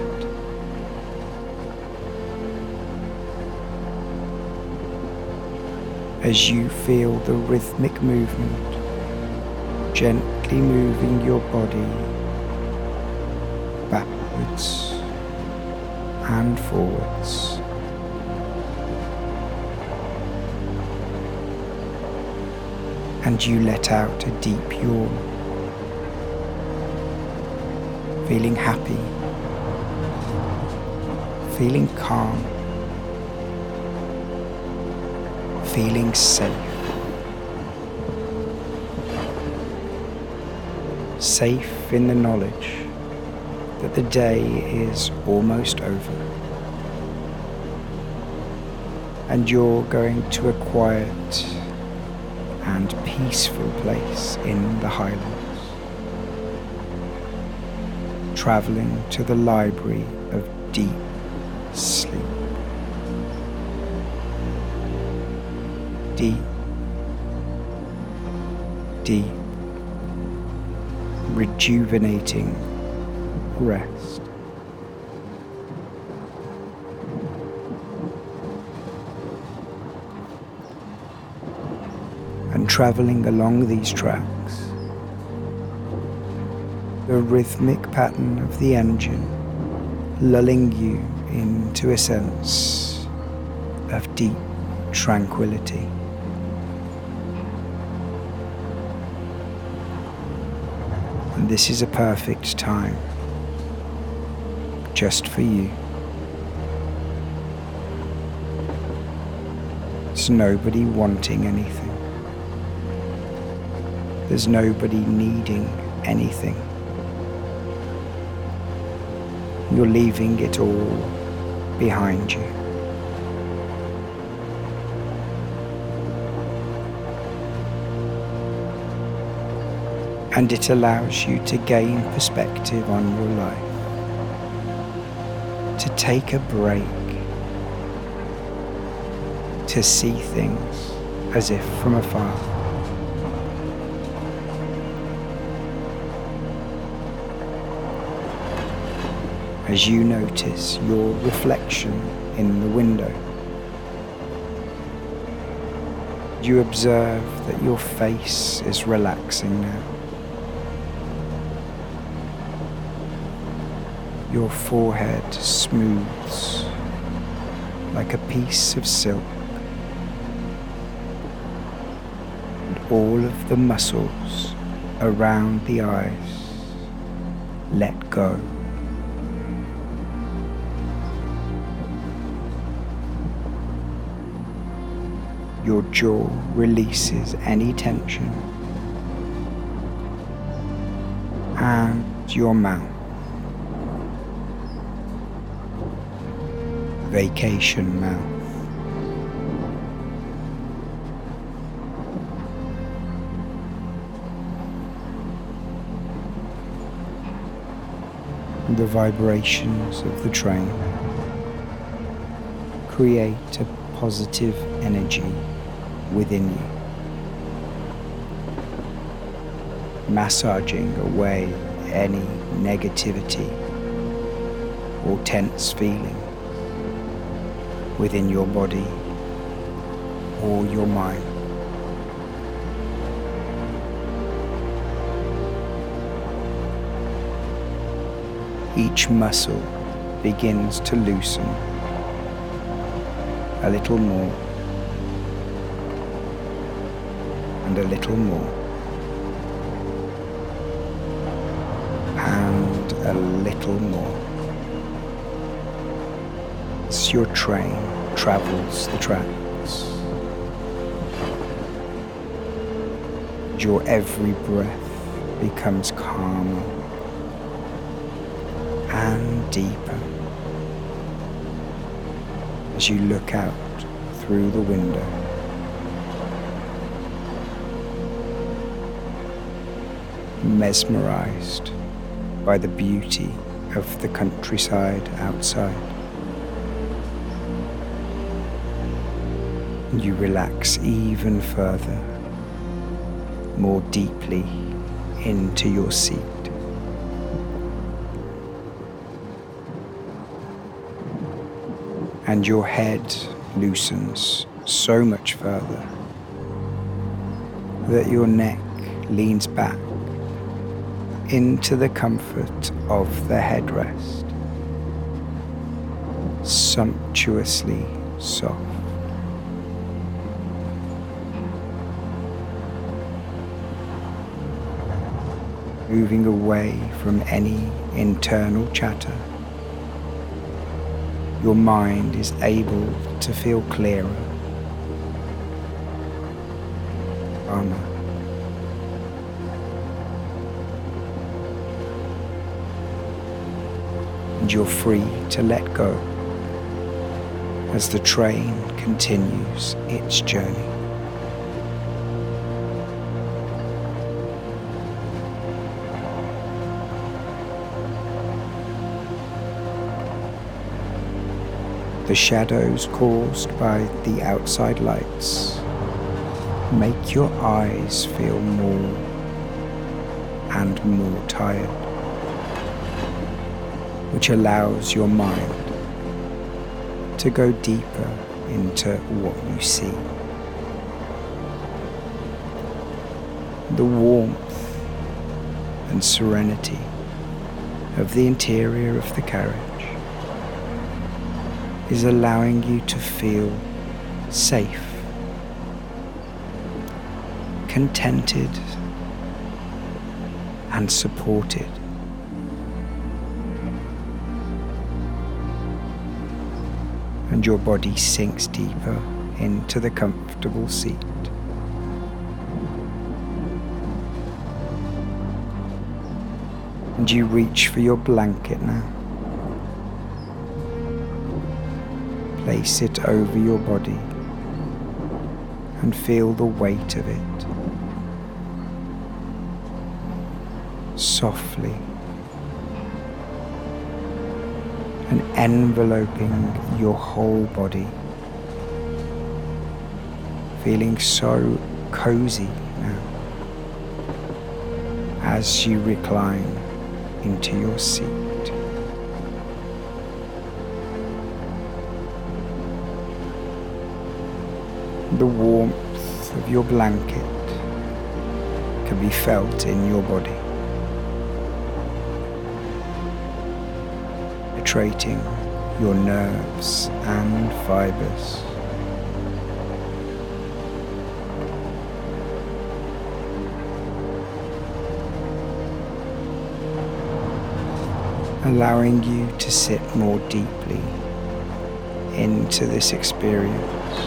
As you feel the rhythmic movement gently moving your body backwards and forwards. And you let out a deep yawn, feeling happy, feeling calm, feeling safe. safe in the knowledge that the day is almost over. And you're going to a quiet peaceful place in the Highlands, travelling to the library of deep sleep. Deep, deep rejuvenating rest. And traveling along these tracks, the rhythmic pattern of the engine lulling you into a sense of deep tranquility. And this is a perfect time just for you. It's nobody wanting anything. There's nobody needing anything. You're leaving it all behind you. and it allows you to gain perspective on your life, to take a break, to see things as if from afar. As you notice your reflection in the window, you observe that your face is relaxing now. Your forehead smooths like a piece of silk, and all of the muscles around the eyes let go. Your jaw releases any tension, and your mouth vacation mouth. The vibrations of the train create a positive energy within you, massaging away any negativity or tense feeling within your body or your mind. Each muscle begins to loosen a little more a little more and a little more as your train travels the tracks. Your every breath becomes calmer and deeper as you look out through the window. Mesmerized by the beauty of the countryside outside. You relax even further, more deeply into your seat. And your head loosens so much further that your neck leans back into the comfort of the headrest, sumptuously soft. Moving away from any internal chatter, your mind is able to feel clearer, calmer. And you're free to let go as the train continues its journey. The shadows caused by the outside lights make your eyes feel more and more tired which allows your mind to go deeper into what you see. The warmth and serenity of the interior of the carriage is allowing you to feel safe, contented, and supported. And your body sinks deeper into the comfortable seat. And you reach for your blanket now. Place it over your body and feel the weight of it softly and enveloping your whole body, feeling so cozy now as you recline into your seat. The warmth of your blanket can be felt in your body. Penetrating your nerves and fibers. Allowing you to sit more deeply into this experience,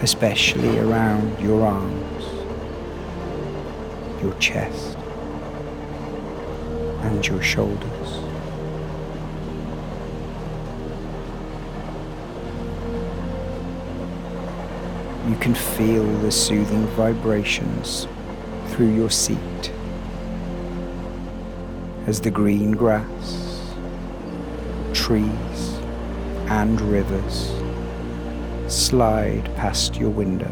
especially around your arms, your chest, and your shoulders. Can feel the soothing vibrations through your seat as the green grass, trees, and rivers slide past your windows.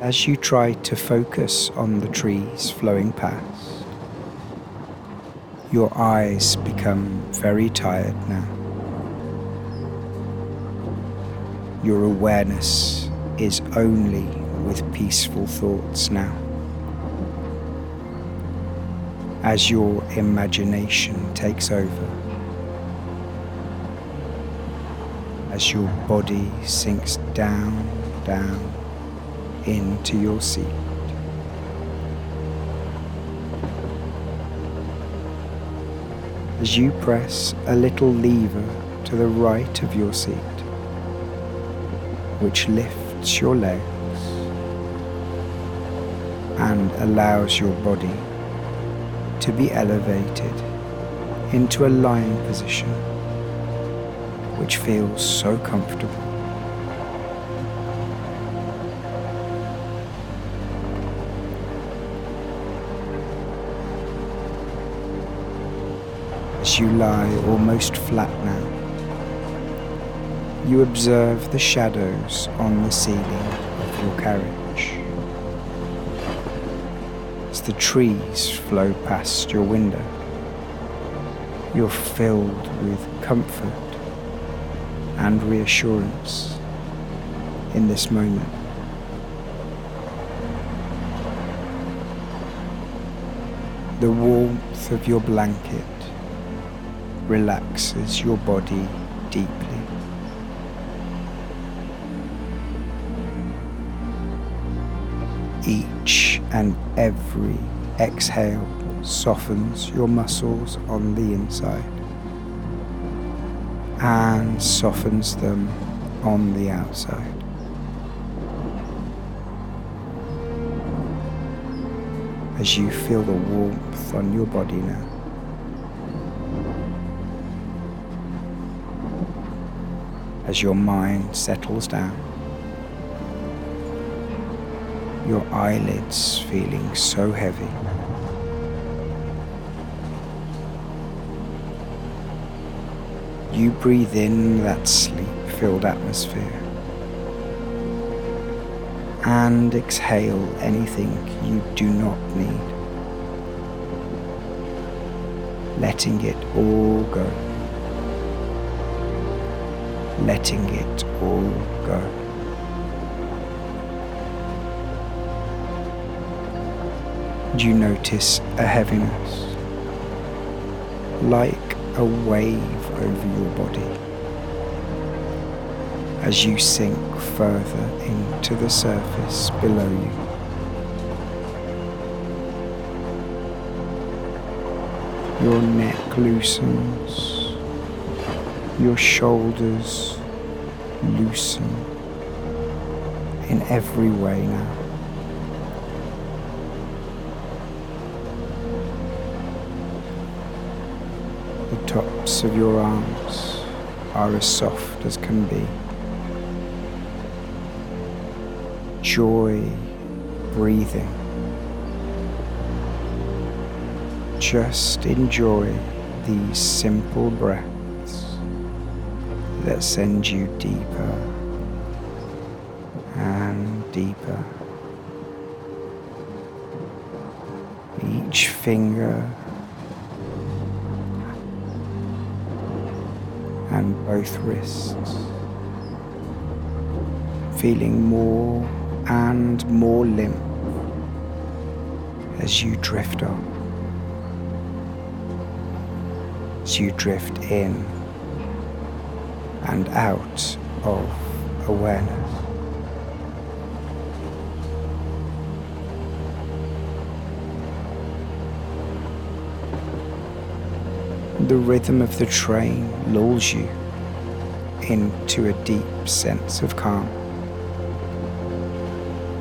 As you try to focus on the trees flowing past, your eyes become very tired now. Your awareness is only with peaceful thoughts now. As your imagination takes over, as your body sinks down, down into your seat. As you press a little lever to the right of your seat, which lifts your legs and allows your body to be elevated into a lying position, which feels so comfortable. You lie almost flat now, you observe the shadows on the ceiling of your carriage. As the trees flow past your window, you're filled with comfort and reassurance in this moment. The warmth of your blanket relaxes your body deeply. Each and every exhale softens your muscles on the inside and softens them on the outside. As you feel the warmth on your body now. As your mind settles down, your eyelids feeling so heavy. You breathe in that sleep filled atmosphere and exhale anything you do not need, letting it all go, letting it all go. You notice a heaviness, like a wave over your body as you sink further into the surface below you. Your neck loosens, your shoulders loosen in every way now. The tops of your arms are as soft as can be. Joy breathing. Just enjoy these simple breaths that send you deeper and deeper. Each finger and both wrists, feeling more and more limp as you drift on, as you drift in and out of awareness. The rhythm of the train lulls you into a deep sense of calm,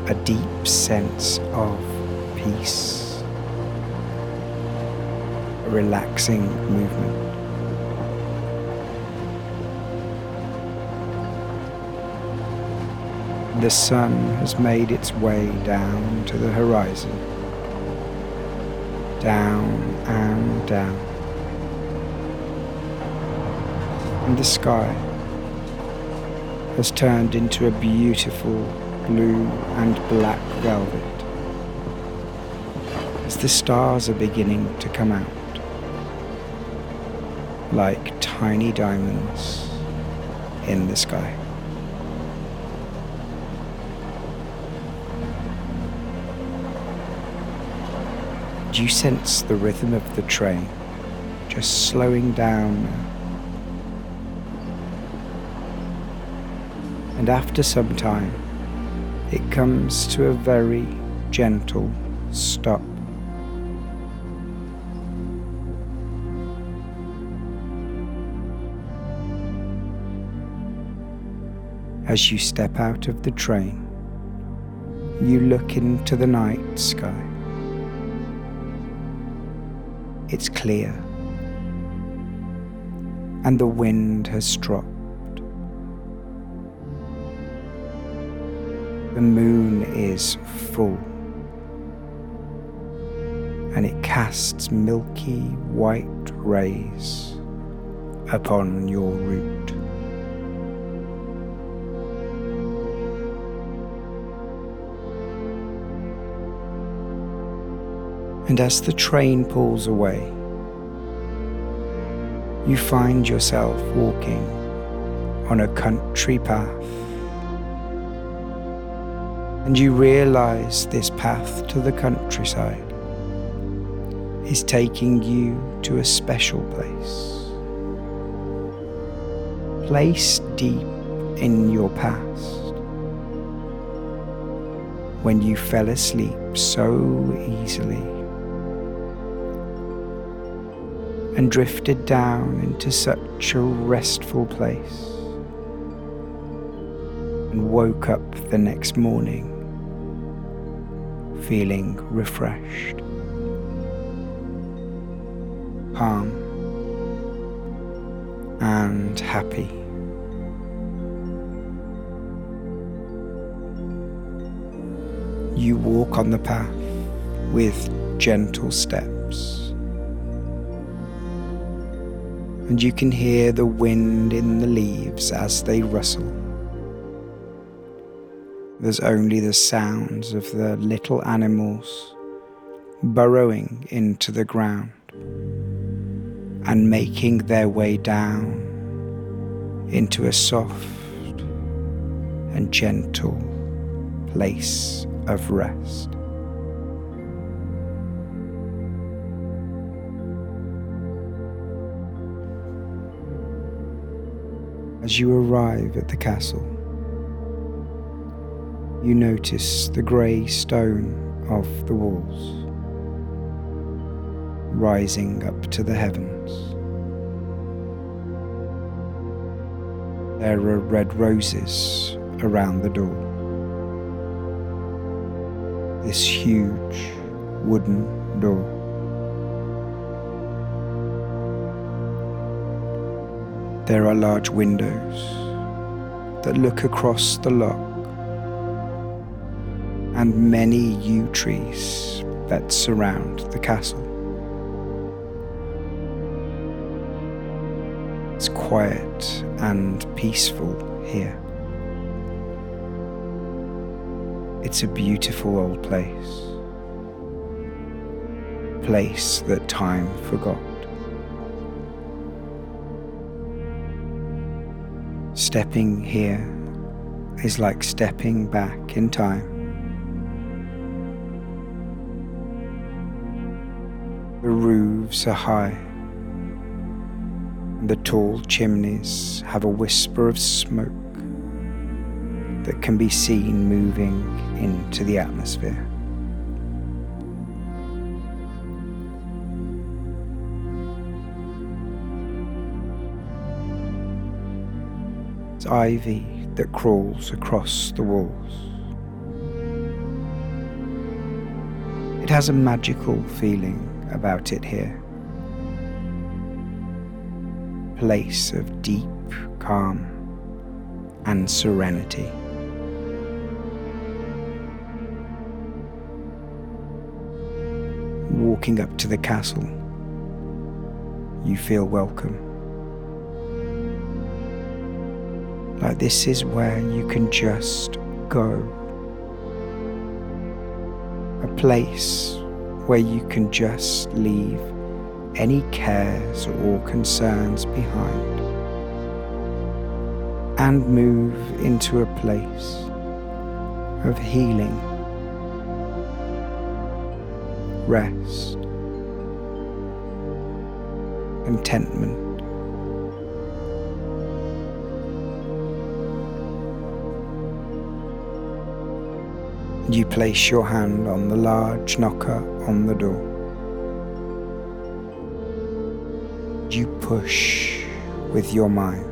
a deep sense of peace, a relaxing movement. The sun has made its way down to the horizon, down and down and the sky has turned into a beautiful blue and black velvet as the stars are beginning to come out like tiny diamonds in the sky. Do you sense the rhythm of the train just slowing down now? and after some time, it comes to a very gentle stop. As you step out of the train, you look into the night sky. It's clear, and the wind has stopped. The moon is full and it casts milky white rays upon your route. And as the train pulls away, you find yourself walking on a country path. And you realize this path to the countryside is taking you to a special place. Place deep in your past when you fell asleep so easily and drifted down into such a restful place and woke up the next morning feeling refreshed, calm, and happy. You walk on the path with gentle steps and you can hear the wind in the leaves as they rustle. There's only the sounds of the little animals burrowing into the ground and making their way down into a soft and gentle place of rest. As you arrive at the castle, you notice the grey stone of the walls rising up to the heavens. There are red roses around the door. This huge wooden door. There are large windows that look across the loch and many yew trees that surround the castle. It's quiet and peaceful here. It's a beautiful old place, place that time forgot. Stepping here is like stepping back in time. The roofs are high, and the tall chimneys have a whisper of smoke that can be seen moving into the atmosphere. It's ivy that crawls across the walls. It has a magical feeling about it here. Place of deep calm and serenity. Walking up to the castle, you feel welcome. Like this is where you can just go. A place where you can just leave any cares or concerns behind and move into a place of healing, rest, contentment. You place your hand on the large knocker on the door. You push with your mind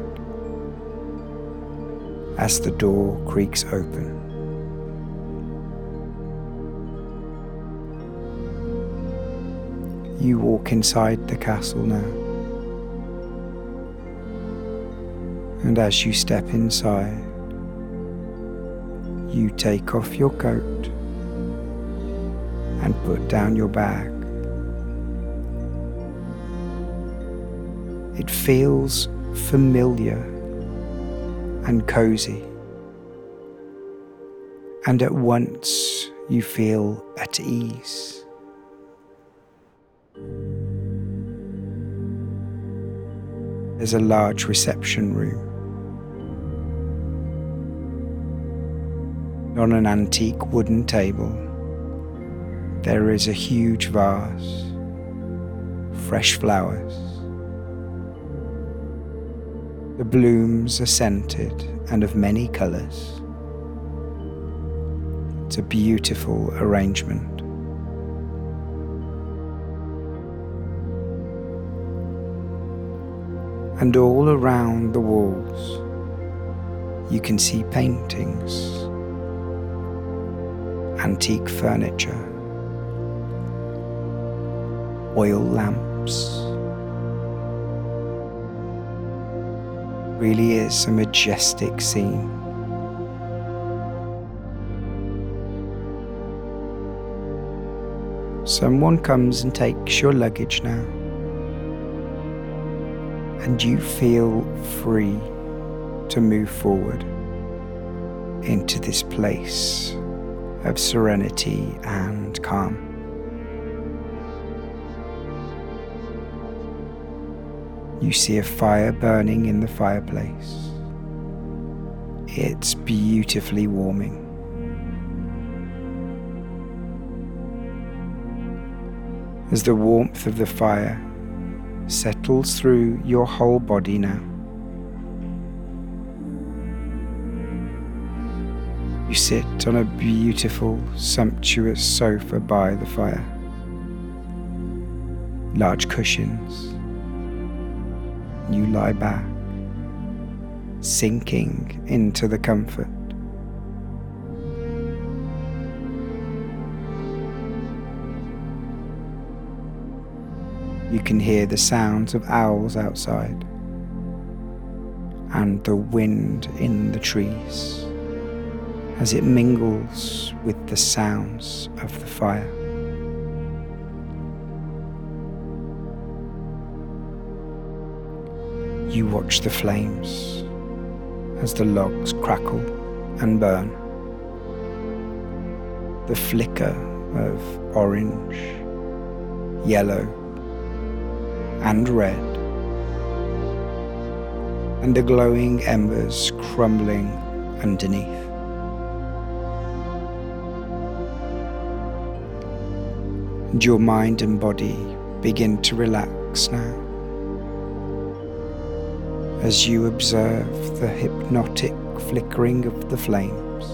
as the door creaks open. You walk inside the castle now. And as you step inside, you take off your coat and put down your bag. It feels familiar and cozy. And at once you feel at ease. There's a large reception room. On an antique wooden table, there is a huge vase, fresh flowers. The blooms are scented and of many colours. It's a beautiful arrangement. And all around the walls, you can see paintings, antique furniture, oil lamps. Really is a majestic scene. Someone comes and takes your luggage now and you feel free to move forward into this place of serenity and calm. You see a fire burning in the fireplace. It's beautifully warming. As the warmth of the fire settles through your whole body now. Sit on a beautiful, sumptuous sofa by the fire. Large cushions. You lie back, sinking into the comfort. you can hear the sounds of owls outside and the wind in the trees as it mingles with the sounds of the fire. You watch the flames as the logs crackle and burn. The flicker of orange, yellow, and red, and the glowing embers crumbling underneath. And your mind and body begin to relax now as you observe the hypnotic flickering of the flames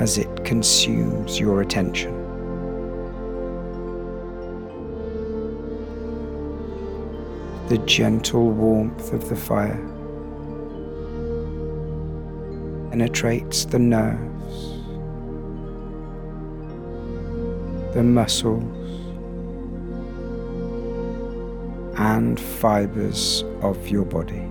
as it consumes your attention. the gentle warmth of the fire penetrates the nerves, the muscles, and fibers of your body.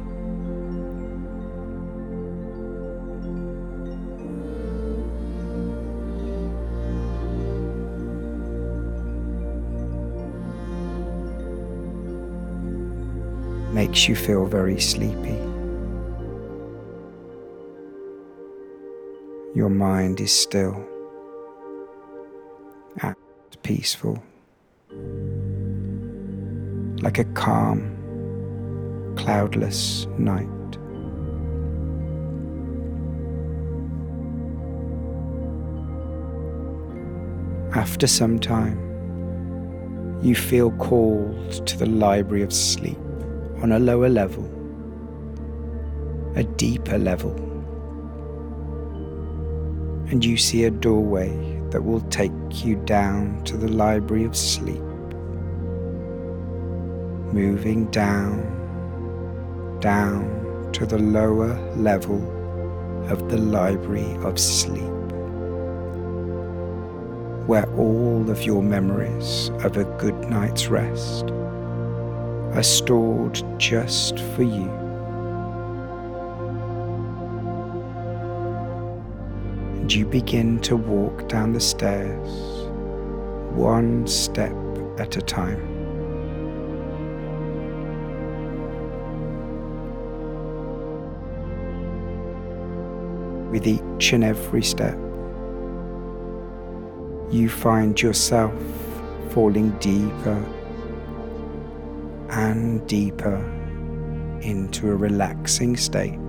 makes you feel very sleepy. Your mind is still peaceful, like a calm, cloudless night. After some time, you feel called to the library of sleep on a lower level, a deeper level, and you see a doorway that will take you down to the library of sleep, moving down, down to the lower level of the library of sleep where all of your memories of a good night's rest are stored just for you. and you begin to walk down the stairs one step at a time. With each and every step, you find yourself falling deeper and deeper into a relaxing state.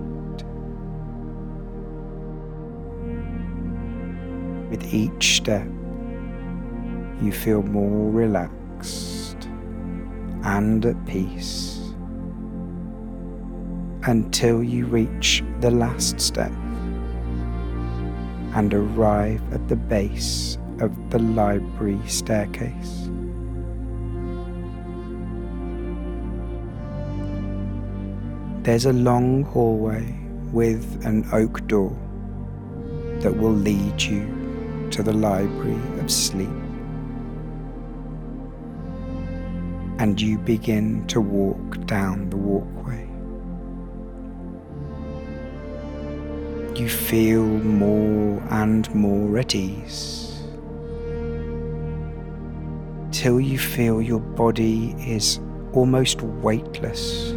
Each step, you feel more relaxed and at peace until you reach the last step and arrive at the base of the library staircase. There's a long hallway with an oak door that will lead you to the library of sleep. And you begin to walk down the walkway. You feel more and more at ease till you feel your body is almost weightless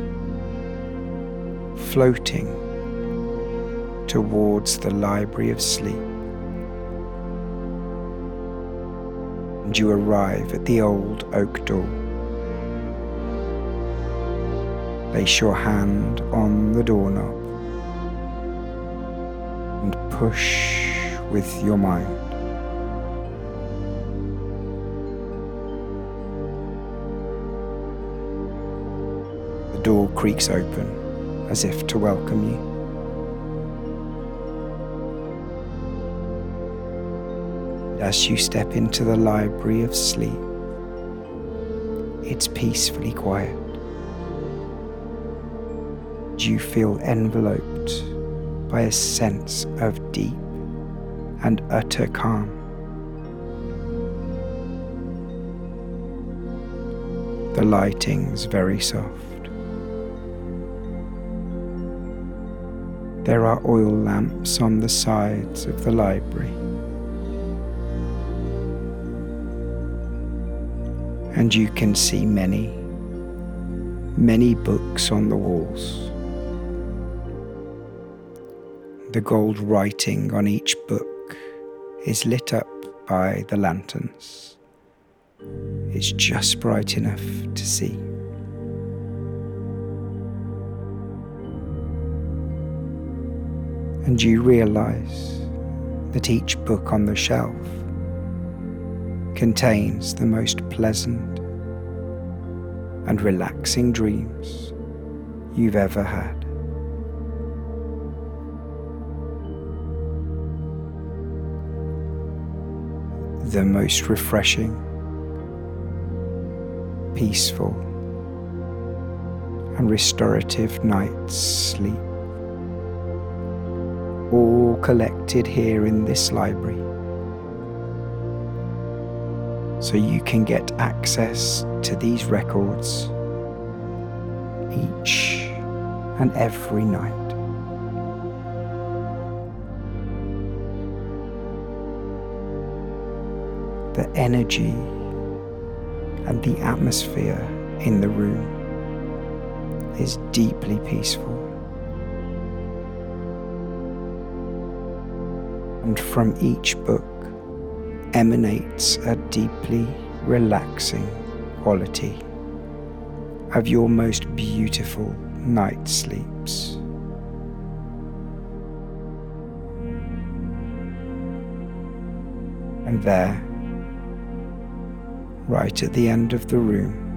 floating towards the library of sleep. And you arrive at the old oak door. Place your hand on the doorknob and push with your mind. The door creaks open as if to welcome you. As you step into the library of sleep, it's peacefully quiet. You feel enveloped by a sense of deep and utter calm. The lighting's very soft. There are oil lamps on the sides of the library. And you can see many, many books on the walls. The gold writing on each book is lit up by the lanterns. It's just bright enough to see. and you realize that each book on the shelf contains the most pleasant and relaxing dreams you've ever had. The most refreshing, peaceful, and restorative night's sleep all collected here in this library. So you can get access to these records each and every night. The energy and the atmosphere in the room is deeply peaceful. and from each book emanates a deeply relaxing quality of your most beautiful night sleeps. And there, right at the end of the room,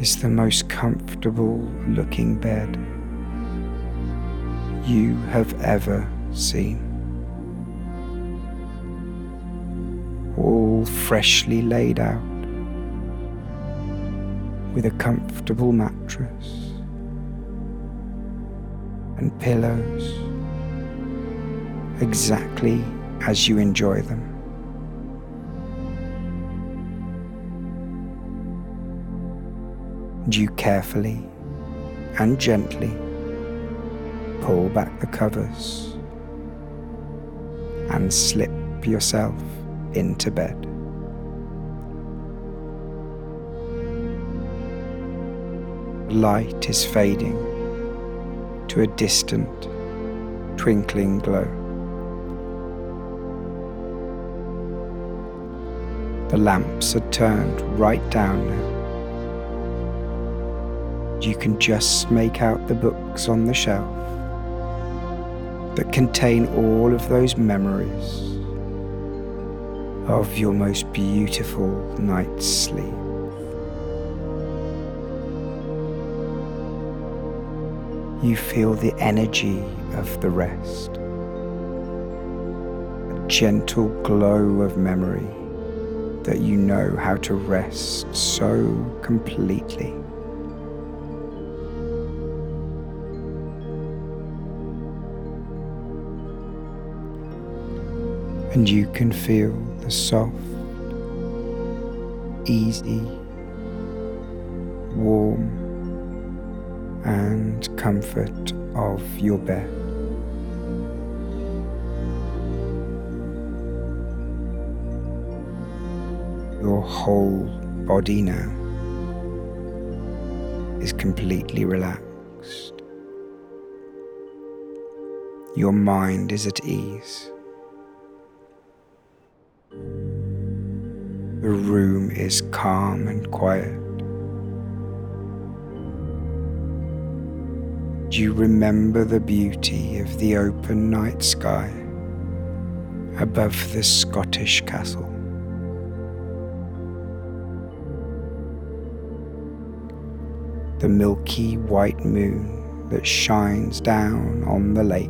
is the most comfortable looking bed you have ever seen. Freshly laid out with a comfortable mattress and pillows exactly as you enjoy them. And you carefully and gently pull back the covers and slip yourself into bed. Light is fading to a distant twinkling glow. The lamps are turned right down now. You can just make out the books on the shelf that contain all of those memories of your most beautiful night's sleep. You feel the energy of the rest, a gentle glow of memory that you know how to rest so completely. And you can feel the soft, easy, comfort of your bed. Your whole body now is completely relaxed. Your mind is at ease. The room is calm and quiet. Do you remember the beauty of the open night sky above the Scottish castle. the milky white moon that shines down on the lake,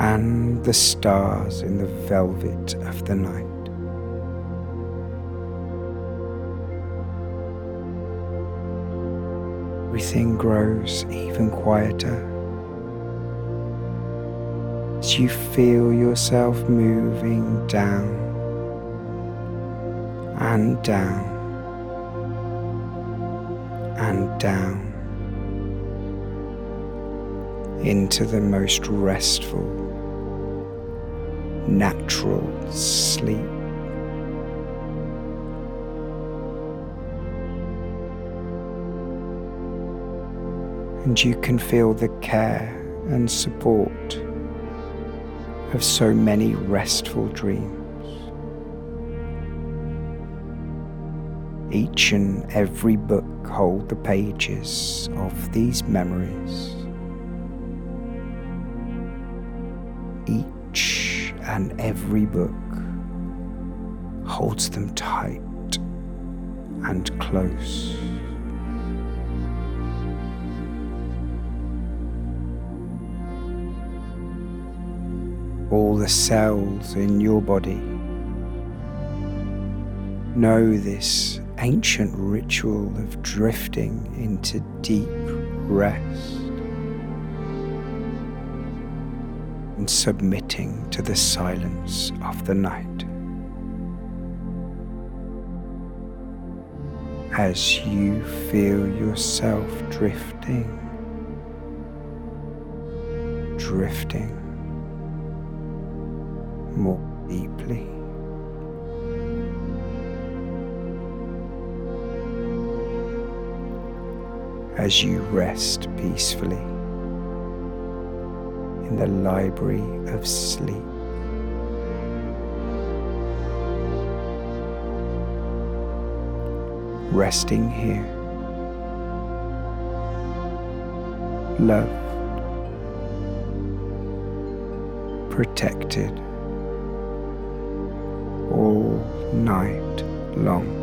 and the stars in the velvet of the night. Everything grows even quieter as you feel yourself moving down and down and down into the most restful, natural sleep. And you can feel the care and support of so many restful dreams. Each and every book hold the pages of these memories. Each and every book holds them tight and close. All the cells in your body know this ancient ritual of drifting into deep rest and submitting to the silence of the night. As you feel yourself drifting, drifting more deeply. as you rest peacefully in the library of sleep. Resting here, loved, protected night long.